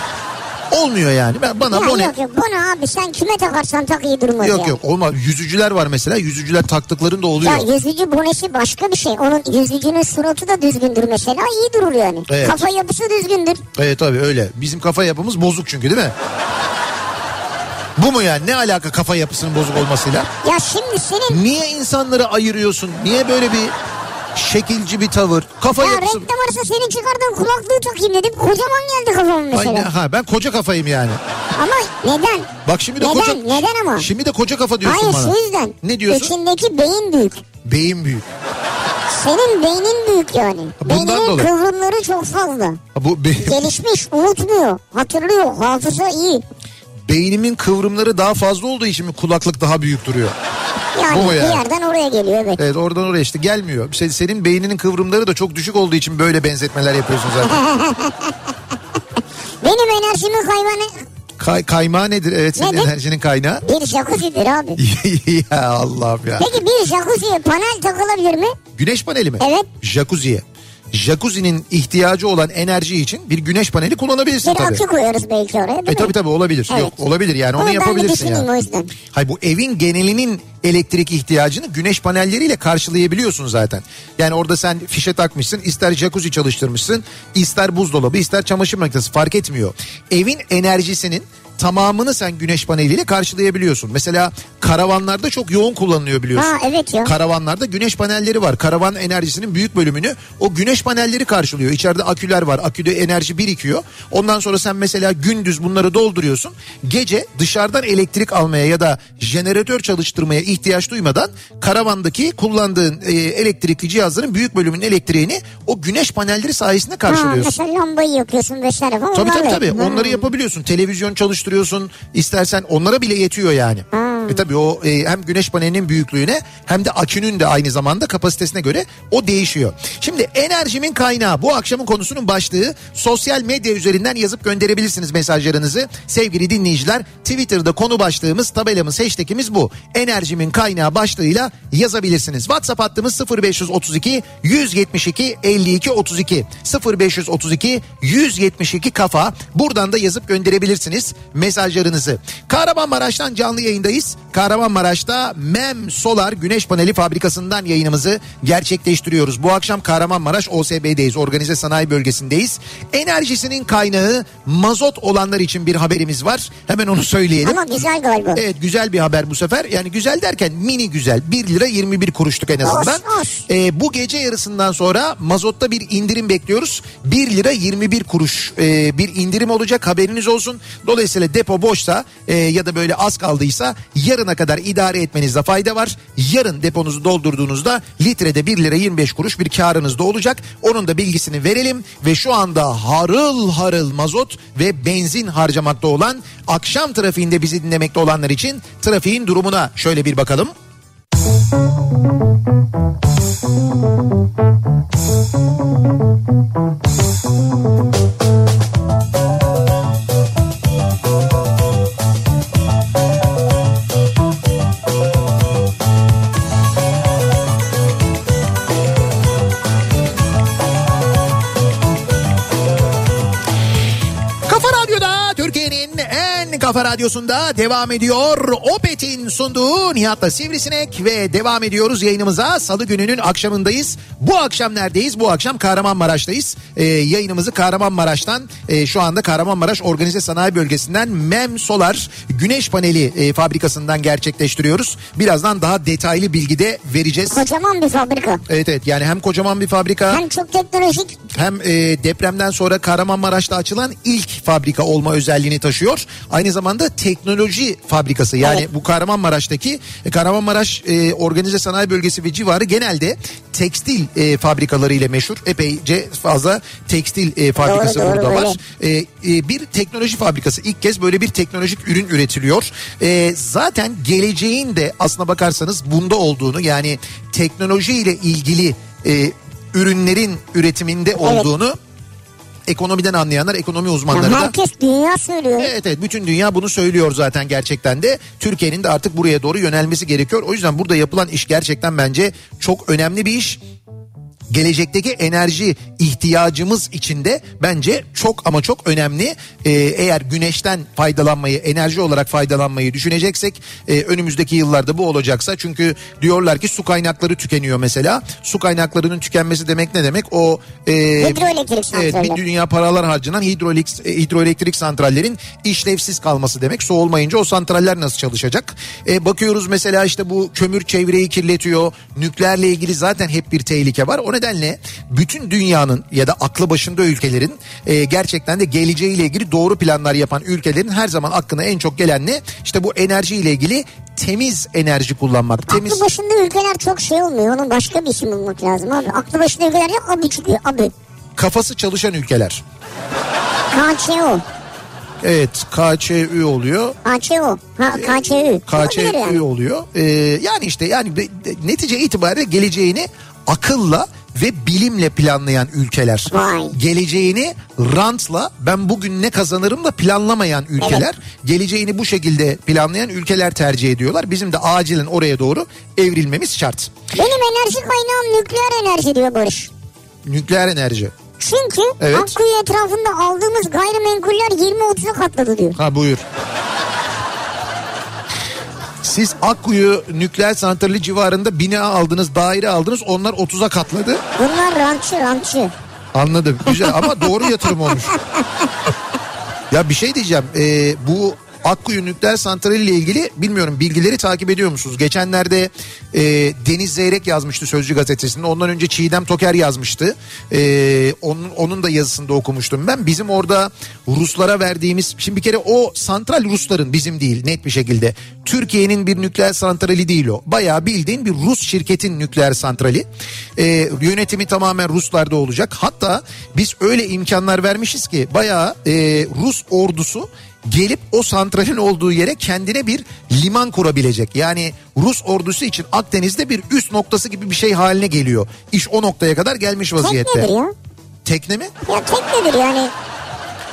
Olmuyor yani. Ben bana Ya bone yok yok bu ne abi sen kime takarsan tak iyi durmaz Yok ya. yok olmaz. Yüzücüler var mesela. Yüzücüler taktıklarında oluyor. Ya yüzücü bonesi başka bir şey. Onun yüzücünün suratı da düzgündür mesela. iyi durur yani. Evet. Kafa yapısı düzgündür. Evet tabii öyle. Bizim kafa yapımız bozuk çünkü değil mi? Bu mu yani? Ne alaka kafa yapısının bozuk olmasıyla? Ya şimdi senin Niye insanları ayırıyorsun? Niye böyle bir şekilci bir tavır? Kafa ya yapısı... reklam arası senin çıkardığın kulaklığı takayım dedim. Kocaman geldi kafama Ay mesela. ne- ha, ben koca kafayım yani. Ama neden? Bak şimdi de Neden? koca... Neden ama? Şimdi de koca kafa diyorsun Hayır bana. şu yüzden. Ne diyorsun? İçindeki beyin büyük. Beyin büyük. Senin beynin büyük yani. Bundan Beyninin dolayı. kıvrımları çok fazla. Ha, Bu be- Gelişmiş, unutmuyor, hatırlıyor, hafıza iyi. Beynimin kıvrımları daha fazla olduğu için mi kulaklık daha büyük duruyor? Yani, Bu bir yani? yerden oraya geliyor evet. Evet oradan oraya işte gelmiyor. Se- Senin beyninin kıvrımları da çok düşük olduğu için böyle benzetmeler yapıyorsun zaten. Benim enerjimin kaymanı Kay, kaymağı nedir? Evet senin Nedir? enerjinin kaynağı. bir jacuzzidir abi. ya Allah'ım ya. Peki bir jacuzziye panel takılabilir mi? Güneş paneli mi? Evet. Jacuzziye. Jacuzzi'nin ihtiyacı olan enerji için bir güneş paneli kullanabilirsin Bir tabii. akü koyarız belki oraya değil E mi? tabii tabii olabilir. Evet. Yok olabilir yani onu Onu yapabilirsin düşüneyim ya. o yüzden. Hayır bu evin genelinin elektrik ihtiyacını güneş panelleriyle karşılayabiliyorsun zaten. Yani orada sen fişe takmışsın, ister jacuzzi çalıştırmışsın, ister buzdolabı, ister çamaşır makinesi fark etmiyor. Evin enerjisinin tamamını sen güneş paneliyle karşılayabiliyorsun. Mesela karavanlarda çok yoğun kullanılıyor biliyorsun. Ha evet ya. Karavanlarda güneş panelleri var. Karavan enerjisinin büyük bölümünü o güneş panelleri karşılıyor. İçeride aküler var. Aküde enerji birikiyor. Ondan sonra sen mesela gündüz bunları dolduruyorsun. Gece dışarıdan elektrik almaya ya da jeneratör çalıştırmaya ihtiyaç duymadan karavandaki kullandığın e, elektrikli cihazların büyük bölümünün elektriğini o güneş panelleri sayesinde ha, karşılıyorsun. mesela lambayı yakıyorsun vesaire falan. Tabii tabii tabii. Ha. Onları yapabiliyorsun. Televizyon çalıştırıyorsun. İstersen onlara bile yetiyor yani. E tabii o e, hem güneş panelinin büyüklüğüne hem de akünün de aynı zamanda kapasitesine göre o değişiyor. Şimdi enerjimin kaynağı bu akşamın konusunun başlığı sosyal medya üzerinden yazıp gönderebilirsiniz mesajlarınızı. Sevgili dinleyiciler Twitter'da konu başlığımız tabelamız hashtagimiz bu. Enerjimin kaynağı başlığıyla yazabilirsiniz. WhatsApp hattımız 0532 172 52 32 0532 172 kafa. Buradan da yazıp gönderebilirsiniz mesajlarınızı. Kahramanmaraş'tan canlı yayındayız. Kahramanmaraş'ta MEM Solar Güneş Paneli Fabrikası'ndan yayınımızı gerçekleştiriyoruz. Bu akşam Kahramanmaraş OSB'deyiz. Organize Sanayi Bölgesi'ndeyiz. Enerjisinin kaynağı mazot olanlar için bir haberimiz var. Hemen onu söyleyelim. Ama güzel galiba. Evet güzel bir haber bu sefer. Yani güzel derken mini güzel. 1 lira 21 kuruşluk en azından. Olsun, olsun. Ee, bu gece yarısından sonra mazotta bir indirim bekliyoruz. 1 lira 21 kuruş e, bir indirim olacak haberiniz olsun. Dolayısıyla depo boşsa e, ya da böyle az kaldıysa yarına kadar idare etmenizde fayda var. Yarın deponuzu doldurduğunuzda litrede 1 lira 25 kuruş bir karınız da olacak. Onun da bilgisini verelim ve şu anda harıl harıl mazot ve benzin harcamakta olan akşam trafiğinde bizi dinlemekte olanlar için trafiğin durumuna şöyle bir bakalım. Kafa Radyosu'nda devam ediyor. Opet'in sunduğu Nihat'la Sivrisinek ve devam ediyoruz yayınımıza. Salı gününün akşamındayız. Bu akşam neredeyiz? Bu akşam Kahramanmaraş'tayız. Ee, yayınımızı Kahramanmaraş'tan e, şu anda Kahramanmaraş Organize Sanayi Bölgesi'nden MEM Solar Güneş Paneli e, fabrikasından gerçekleştiriyoruz. Birazdan daha detaylı bilgi de vereceğiz. Kocaman bir fabrika. Evet evet yani hem kocaman bir fabrika Hem çok teknolojik. hem e, depremden sonra Kahramanmaraş'ta açılan ilk fabrika olma özelliğini taşıyor. Aynı zamanda teknoloji fabrikası yani bu Kahramanmaraş'taki e, Kahramanmaraş e, Organize Sanayi Bölgesi ve civarı genelde tekstil e, fabrikaları ile meşhur. Epeyce fazla tekstil e, fabrikası Doğru, doğru, burada var. öyle. E, e, bir teknoloji fabrikası ilk kez böyle bir teknolojik ürün üretiliyor. E, zaten geleceğin de aslına bakarsanız bunda olduğunu yani teknoloji ile ilgili e, ürünlerin üretiminde olduğunu ekonomiden anlayanlar, ekonomi uzmanları Ya da herkes dünya söylüyor. Evet evet bütün dünya bunu söylüyor zaten gerçekten de. Türkiye'nin de artık buraya doğru yönelmesi gerekiyor. O yüzden burada yapılan iş gerçekten bence çok önemli bir iş. Gelecekteki enerji ihtiyacımız için de bence çok ama çok önemli. Ee, eğer güneşten faydalanmayı, enerji olarak faydalanmayı düşüneceksek e, önümüzdeki yıllarda bu olacaksa çünkü diyorlar ki su kaynakları tükeniyor mesela. Su kaynaklarının tükenmesi demek ne demek? O e, Hidroelektrik Evet, bir dünya paralar harcanan hidroelektrik, hidroelektrik santrallerin işlevsiz kalması demek. Su olmayınca o santraller nasıl çalışacak? E, bakıyoruz mesela işte bu kömür çevreyi kirletiyor. Nükleerle ilgili zaten hep bir tehlike var. O nedenle bütün dünyanın ya da aklı başında ülkelerin e, gerçekten de geleceğiyle ilgili doğru planlar yapan ülkelerin her zaman aklına en çok gelen ne? İşte bu enerji ile ilgili temiz enerji kullanmak. Temiz Aklı başında ülkeler çok şey olmuyor. Onun başka bir isim bulmak lazım abi. Aklı başında ülkeler ya abi çıkıyor abi. kafası çalışan ülkeler. KÇO. Evet KÇÜ oluyor. KÇO. Ha KÇÜ. Olabilir KÇÜ yani. oluyor. Ee, yani işte yani netice itibariyle geleceğini akılla ve bilimle planlayan ülkeler. Vay. Geleceğini rantla ben bugün ne kazanırımla planlamayan ülkeler. Geleceğini bu şekilde planlayan ülkeler tercih ediyorlar. Bizim de acilen oraya doğru evrilmemiz şart. Benim enerji kaynağım nükleer enerji diyor Barış. Nükleer enerji. Çünkü Evet. Akkuyu etrafında aldığımız gayrimenkuller 20-30'a katladı diyor. Ha buyur. Siz Akkuyu nükleer santrali civarında bina aldınız, daire aldınız. Onlar 30'a katladı. Bunlar rantçı rantçı. Anladım. Güzel ama doğru yatırım olmuş. Ya bir şey diyeceğim. Ee, bu Akkuyu nükleer santrali ile ilgili bilmiyorum bilgileri takip ediyor musunuz? Geçenlerde e, Deniz Zeyrek yazmıştı Sözcü gazetesinde. Ondan önce Çiğdem Toker yazmıştı. Ee, onun, onun da yazısında okumuştum ben. Bizim orada Ruslara verdiğimiz... Şimdi bir kere o santral Rusların bizim değil net bir şekilde. Türkiye'nin bir nükleer santrali değil o. Bayağı bildiğin bir Rus şirketin nükleer santrali. Ee, yönetimi tamamen Ruslarda olacak. Hatta biz öyle imkanlar vermişiz ki bayağı e, Rus ordusu gelip o santralin olduğu yere kendine bir liman kurabilecek. Yani Rus ordusu için Akdeniz'de bir üst noktası gibi bir şey haline geliyor. İş o noktaya kadar gelmiş vaziyette. Teknedir ya. Tekne mi? Ya teknedir yani.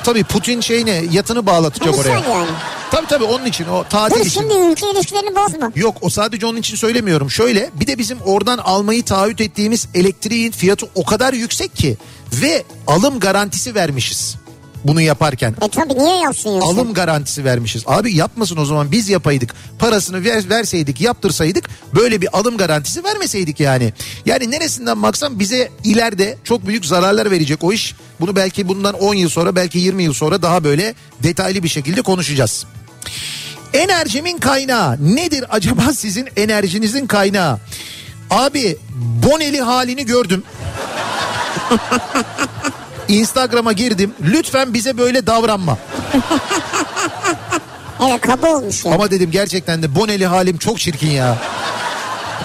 Tabii Putin şeyine yatını bağlatacak Misal oraya. yani. Tabii tabii onun için o tatil Dur için. şimdi ülke ilişkilerini bozma. Yok o sadece onun için söylemiyorum. Şöyle bir de bizim oradan almayı taahhüt ettiğimiz elektriğin fiyatı o kadar yüksek ki ve alım garantisi vermişiz. Bunu yaparken. E tabi niye yapsın yoksa? Alım garantisi vermişiz. Abi yapmasın o zaman biz yapaydık. Parasını ver, verseydik yaptırsaydık böyle bir alım garantisi vermeseydik yani. Yani neresinden baksan bize ileride çok büyük zararlar verecek o iş. Bunu belki bundan 10 yıl sonra belki 20 yıl sonra daha böyle detaylı bir şekilde konuşacağız. Enerjimin kaynağı nedir acaba sizin enerjinizin kaynağı? Abi boneli halini gördüm. Instagram'a girdim. Lütfen bize böyle davranma. Evet kaba olmuş ya. Ama dedim gerçekten de boneli halim çok çirkin ya.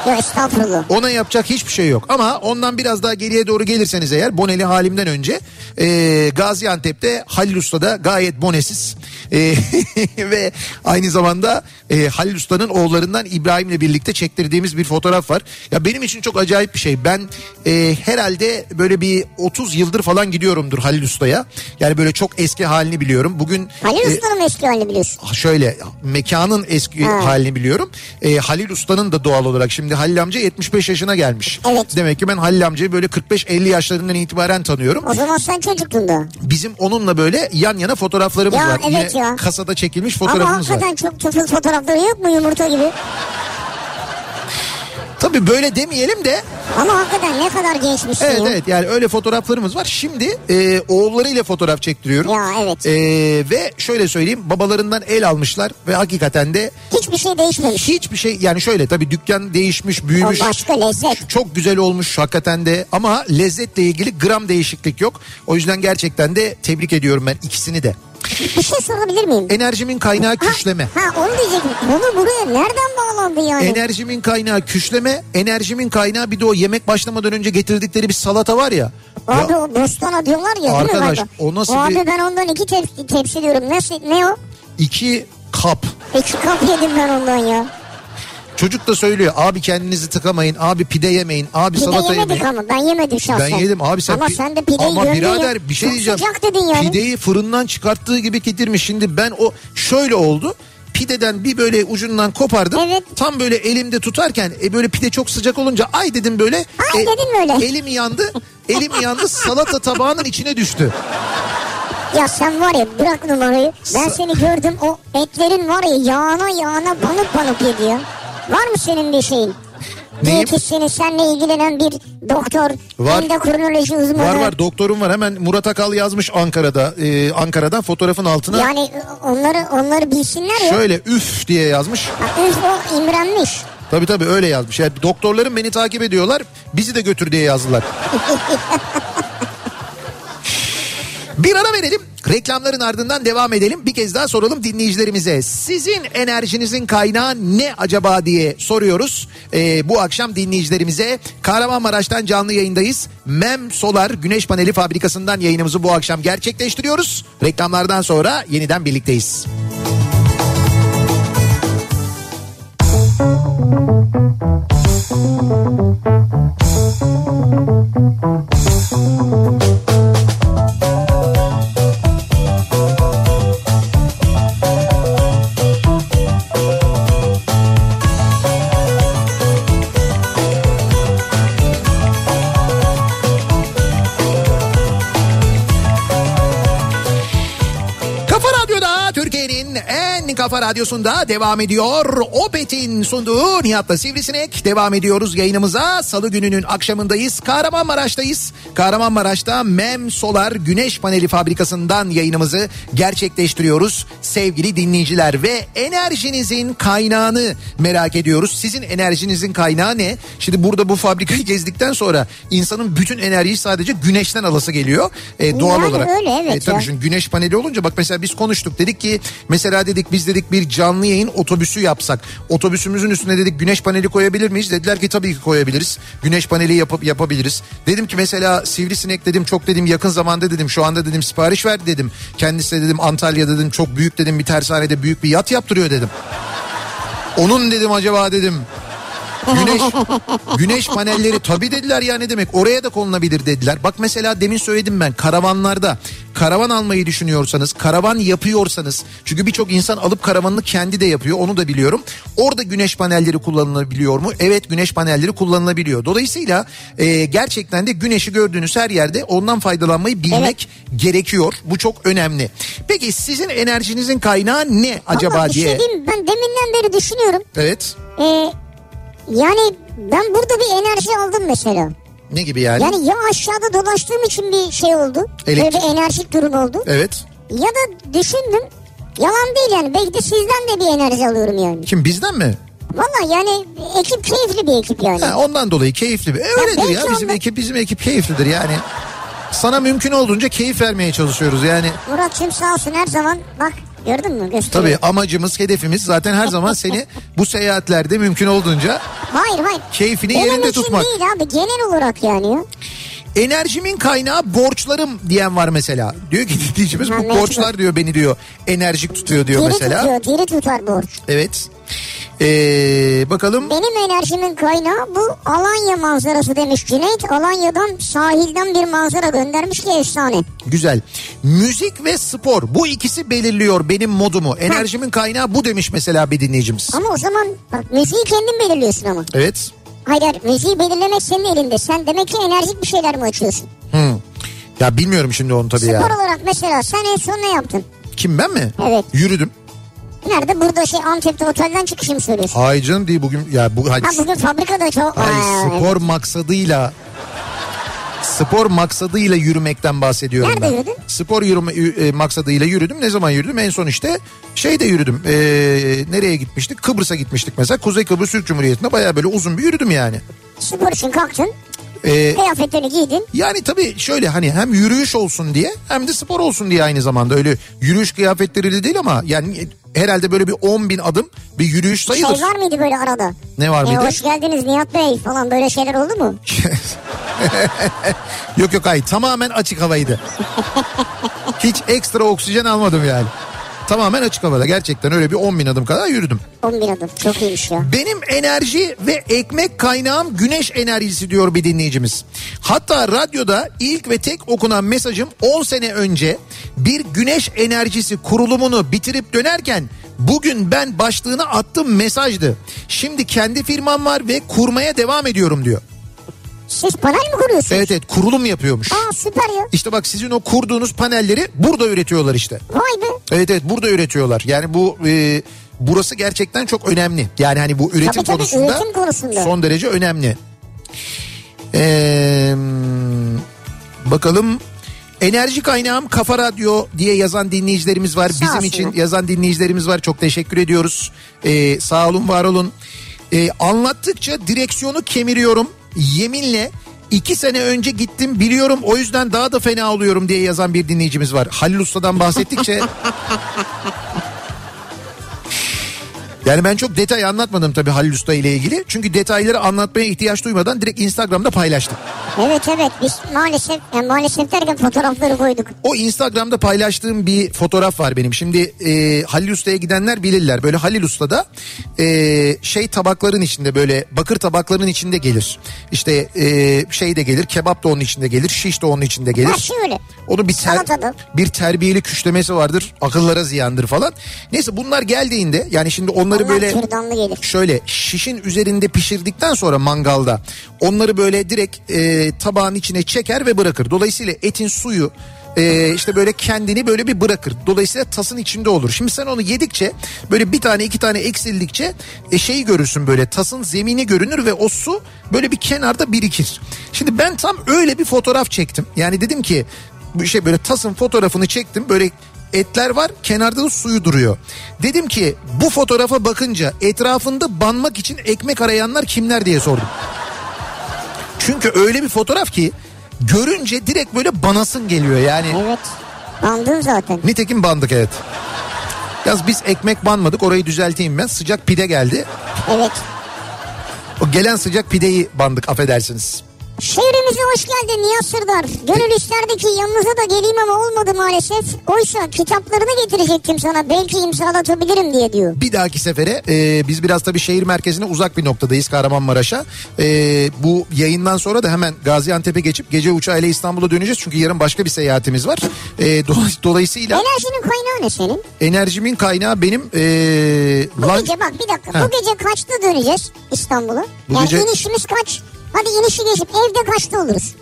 Ya estağfurullah. Ona yapacak hiçbir şey yok. Ama ondan biraz daha geriye doğru gelirseniz eğer boneli halimden önce e, Gaziantep'te Halil Usta'da gayet bonesiz e, ve aynı zamanda e, Halil Usta'nın oğullarından İbrahim'le birlikte çektirdiğimiz bir fotoğraf var. Ya benim için çok acayip bir şey. Ben e, herhalde böyle bir 30 yıldır falan gidiyorumdur Halil Usta'ya. Yani böyle çok eski halini biliyorum. Bugün Halil e, Usta'nın eski halini biliyorsun. şöyle mekanın eski Ha. halini biliyorum. E, Halil Usta'nın da doğal olarak şimdi şimdi Halil amca 75 yaşına gelmiş. Evet. Demek ki ben Halil amcayı böyle 45-50 yaşlarından itibaren tanıyorum. O zaman sen çocuktun da. Bizim onunla böyle yan yana fotoğraflarımız Ya var. evet Yine ya. kasada çekilmiş Ama fotoğrafımız var. hakikaten çok tıfıl fotoğrafları yok mu yumurta gibi? Tabii böyle demeyelim de Ama hakikaten ne kadar gençmişsin evet ya. evet yani öyle fotoğraflarımız var. Şimdi e, oğullarıyla fotoğraf çektiriyorum. Ya evet. E, ve şöyle söyleyeyim babalarından el almışlar ve hakikaten de Hiçbir şey değişmemiş. hiçbir şey yani şöyle tabii dükkan değişmiş O büyümüş. başka lezzet. Çok güzel olmuş hakikaten de ama lezzetle ilgili gram değişiklik yok. O yüzden gerçekten de tebrik ediyorum ben ikisini de. Bir şey sorabilir miyim? Enerjimin kaynağı küşleme. Ha onu diyecektim. Bunu buraya nereden bağlandı yani? Enerjimin kaynağı küşleme, enerjimin kaynağı bir de o yemek başlamadan önce getirdikleri bir salata var ya. Abi Ya o bostana diyorlar ya? Arkadaş, o nasıl Abi bir- ben ondan iki tepsi, tepsi diyorum. Nasıl, ne o? iki kap. İki kap yedim ben ondan ya. Çocuk da söylüyor abi kendinizi tıkamayın, abi pide yemeyin, abi Pide salata yemedik yemeyin. ama ben yemedim şahsen. Ben yedim abi sen Ama pi- sen de pideyi Ama ya. birader bir şey diyeceğim. sıcak dedin yani. Pideyi fırından çıkarttığı gibi getirmiş. Şimdi ben o şöyle oldu. Pideden bir böyle ucundan kopardım. Evet. Tam böyle elimde tutarken e, böyle pide çok sıcak olunca ay dedim böyle. Ay dedin böyle. Elim yandı. Elim yandı salata tabağının içine düştü. Ya sen var ya bırak numarayı. Ben seni gördüm o etlerin var ya yağına yağına banıp banıp gidiyor. Var mı senin bir şeyin? Neyim? Diyetisyenin seninle ilgilenen bir doktor. Var. Endokrinoloji uzmanı. Var var doktorum var hemen Murat Akal yazmış Ankara'da. Ee, Ankara'dan fotoğrafın altına Yani onları onları bilsinler ya. şöyle üf diye yazmış. Ha, Üf o imrenmiş. Tabii tabii öyle yazmış. Yani doktorlarım beni takip ediyorlar. Bizi de götür diye yazdılar. Bir ara verelim. Reklamların ardından devam edelim. Bir kez daha soralım dinleyicilerimize. Sizin enerjinizin kaynağı ne acaba diye soruyoruz. Ee, bu akşam dinleyicilerimize Kahramanmaraş'tan canlı yayındayız. Mem Solar Güneş Paneli Fabrikası'ndan yayınımızı bu akşam gerçekleştiriyoruz. Reklamlardan sonra yeniden birlikteyiz. Kafa kafa radyosunda devam ediyor. Opet'in sunduğu Nihat'la Sivrisinek. Devam ediyoruz yayınımıza. Salı gününün akşamındayız. Kahramanmaraş'tayız. Kahramanmaraş'ta Mem Solar Güneş Paneli Fabrikası'ndan yayınımızı gerçekleştiriyoruz. Sevgili dinleyiciler ve enerjinizin kaynağını merak ediyoruz. Sizin enerjinizin kaynağı ne? Şimdi burada bu fabrikayı gezdikten sonra insanın bütün enerjiyi sadece güneşten alası geliyor. Ee, doğal Yani olarak. öyle, evet E, tabii ya. şimdi güneş paneli olunca bak mesela biz konuştuk dedik ki mesela dedik biz dedik bir canlı yayın otobüsü yapsak. Otobüsümüzün üstüne dedik güneş paneli koyabilir miyiz? Dediler ki tabii ki koyabiliriz. Güneş paneli yapıp yapabiliriz. Dedim ki mesela sivrisinek dedim çok dedim yakın zamanda dedim şu anda dedim sipariş verdi dedim. Kendisi de dedim Antalya'da dedim çok büyük dedim bir tersanede büyük bir yat yaptırıyor dedim. Onun dedim acaba dedim Güneş güneş panelleri tabii dediler ya ne demek oraya da konulabilir dediler. Bak mesela demin söyledim ben karavanlarda karavan almayı düşünüyorsanız karavan yapıyorsanız çünkü birçok insan alıp karavanını kendi de yapıyor onu da biliyorum. Orada güneş panelleri kullanılabiliyor mu? Evet güneş panelleri kullanılabiliyor. Dolayısıyla e, gerçekten de güneşi gördüğünüz her yerde ondan faydalanmayı bilmek gerekiyor. Bu çok önemli. Peki sizin enerjinizin kaynağı ne acaba Ama bir diye? şey diyeyim ben deminden beri düşünüyorum. Evet. Ee, yani ben burada bir enerji aldım mesela. Ne gibi yani? Yani ya aşağıda dolaştığım için bir şey oldu. Elektrik- Böyle bir enerjik durum oldu. Evet. Ya da düşündüm. Yalan değil yani. Belki de sizden de bir enerji alıyorum yani. Kim bizden mi? Valla yani ekip keyifli bir ekip yani. Ha, ondan dolayı keyifli. bir- E, öyledir belki ya bizim ondan- ekip bizim ekip keyiflidir yani. Sana mümkün olduğunca keyif vermeye çalışıyoruz yani. Muratçım sağ olsun her zaman bak gördün mü gösteriyor. Tabii amacımız, hedefimiz zaten her zaman seni bu seyahatlerde mümkün olduğunca Hayır hayır. Keyfini Benim yerinde için tutmak. değil abi genel olarak yani. ya. enerjimin kaynağı borçlarım diyen var mesela. Diyor ki dinleyicimiz bu borçlar diyor beni diyor enerjik tutuyor diyor Diri mesela. tutuyor diri tutar borç. Evet. Ee, bakalım Benim enerjimin kaynağı bu Alanya manzarası demiş Cüneyt. Alanya'dan sahilden bir manzara göndermiş ki efsane. güzel. Müzik ve spor bu ikisi belirliyor benim modumu. Enerjimin kaynağı bu demiş mesela bir dinleyicimiz. Ama o zaman bak müziği kendin belirliyorsun ama. Evet. Hayır hayır müziği belirlemek senin elinde. Sen demek ki enerjik bir şeyler mi açıyorsun? Hı. Ya bilmiyorum şimdi onu tabii Spor ya. olarak mesela sen en son ne yaptın? Kim ben mi? Evet. Yürüdüm. Nerede? Burada şey Antep'te otelden çıkışı mı söylüyorsun? Hayır canım değil bugün ya bu hadi Ha bugün fabrikada çok... Ay Aa, spor maksadıyla spor maksadıyla yürümekten bahsediyorum Nerede ben. yürüdün? Spor yürüme, e, maksadıyla yürüdüm. Ne zaman yürüdüm? En son işte şeyde yürüdüm. E, nereye gitmiştik? Kıbrıs'a gitmiştik mesela. Kuzey Kıbrıs Türk Cumhuriyeti'nde bayağı böyle uzun bir yürüdüm yani. Spor için kalktın. E, Kıyafetlerini giydin. yani tabii şöyle hani hem yürüyüş olsun diye hem de spor olsun diye aynı zamanda öyle yürüyüş kıyafetleriyle değil ama yani herhalde böyle bir 10 bin adım bir yürüyüş sayılır. Şey var mıydı böyle arada? Ne var E, mıydı? hoş geldiniz Nihat Bey falan böyle şeyler oldu mu? yok yok hayır tamamen açık havaydı. Hiç ekstra oksijen almadım yani. Tamamen açık havada gerçekten öyle bir 10 bin adım kadar yürüdüm. 10 bin adım çok iyiymiş ya. Benim enerji ve ekmek kaynağım güneş enerjisi diyor bir dinleyicimiz. Hatta radyoda ilk ve tek okunan mesajım 10 sene önce bir güneş enerjisi kurulumunu bitirip dönerken bugün ben başlığına attığım mesajdı. Şimdi kendi firmam var ve kurmaya devam ediyorum diyor. Siz panel mi kuruyorsunuz? Evet evet kurulum yapıyormuş. Aa süper ya. İşte bak sizin o kurduğunuz panelleri burada üretiyorlar işte. Vay be. Evet evet burada üretiyorlar. Yani bu e, burası gerçekten çok önemli. Yani hani bu üretim Tabii, tabii, konusunda, üretim konusunda. son derece önemli. Ee, bakalım enerji kaynağım Kafa Radyo diye yazan dinleyicilerimiz var. Sağ Bizim olsunlar. için yazan dinleyicilerimiz var. Çok teşekkür ediyoruz. Ee, sağ olun var olun. Ee, anlattıkça direksiyonu kemiriyorum. Yeminle iki sene önce gittim biliyorum o yüzden daha da fena oluyorum diye yazan bir dinleyicimiz var. Halil Usta'dan bahsettikçe Yani ben çok detay anlatmadım tabii Halil Usta ile ilgili. Çünkü detayları anlatmaya ihtiyaç duymadan direkt Instagram'da paylaştım. Evet evet biz maalesef yani maalesef derken fotoğrafları koyduk. O Instagram'da paylaştığım bir fotoğraf var benim. Şimdi e, Halil Usta'ya gidenler bilirler. Böyle Halil Usta'da e, şey tabakların içinde böyle bakır tabakların içinde gelir. İşte e, şey de gelir kebap da onun içinde gelir şiş de onun içinde gelir. Her şey öyle. Onu bir ter, bir terbiyeli küşlemesi vardır. Akıllara ziyandır falan. Neyse bunlar geldiğinde yani şimdi onları Onlar böyle şöyle şişin üzerinde pişirdikten sonra mangalda onları böyle direkt e, tabağın içine çeker ve bırakır. Dolayısıyla etin suyu e, işte böyle kendini böyle bir bırakır. Dolayısıyla tasın içinde olur. Şimdi sen onu yedikçe böyle bir tane iki tane eksildikçe e, şeyi görürsün böyle tasın zemini görünür ve o su böyle bir kenarda birikir. Şimdi ben tam öyle bir fotoğraf çektim. Yani dedim ki bu şey böyle tasın fotoğrafını çektim böyle etler var kenarda da suyu duruyor. Dedim ki bu fotoğrafa bakınca etrafında banmak için ekmek arayanlar kimler diye sordum. Çünkü öyle bir fotoğraf ki görünce direkt böyle banasın geliyor yani. Evet. Bandın zaten. Nitekim bandık evet. Yaz biz ekmek banmadık orayı düzelteyim ben. Sıcak pide geldi. Evet. O gelen sıcak pideyi bandık affedersiniz. Şehrimize hoş geldin Nihat Sırdar. Gönül isterdi ki yanınıza da geleyim ama olmadı maalesef. Oysa kitaplarını getirecektim sana belki imzalatabilirim diye diyor. Bir dahaki sefere e, biz biraz tabii şehir merkezine uzak bir noktadayız Kahramanmaraş'a. E, bu yayından sonra da hemen Gaziantep'e geçip gece uçağıyla İstanbul'a döneceğiz. Çünkü yarın başka bir seyahatimiz var. E, do- dolayısıyla Enerjinin kaynağı ne senin? enerjimin kaynağı benim e, Bu lan- gece bak bir dakika. Ha. Bu gece kaçta döneceğiz İstanbul'a? Bu yani gece- inişimiz kaç? Hadi inişi geçip evde kaçta oluruz?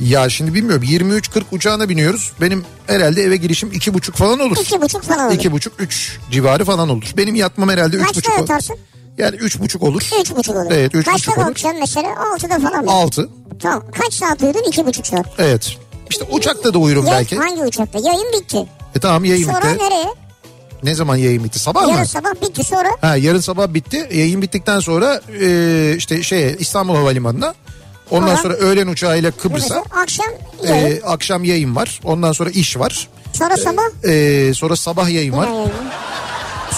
ya şimdi bilmiyorum 23.40 uçağına biniyoruz. Benim herhalde eve girişim iki buçuk falan olur. İki buçuk falan olur. İki buçuk üç civarı falan olur. Benim yatmam herhalde üç Kaçta buçuk olur. yatarsın? Yani üç buçuk olur. Üç buçuk olur. Evet, üç Kaçta buçuk olur. kalkacaksın mesela? Altıda falan mı? Altı. Tamam. Kaç saat uyudun? İki buçuk saat. Evet. İşte uçakta da uyurum Ya- belki. Hangi uçakta? Yayın bitti. E tamam yayın Sonra bitti. nereye? Ne zaman yayın bitti? Sabah Yarın mı? sabah bitti sonra. Ha yarın sabah bitti. Yayın bittikten sonra e, işte şey İstanbul Havalimanı'na. Ondan Sonra? sonra öğlen uçağıyla Kıbrıs'a. Akşam yayın. E, akşam yayın var. Ondan sonra iş var. sonra sabah. E, sonra sabah yayın var. yine yayın.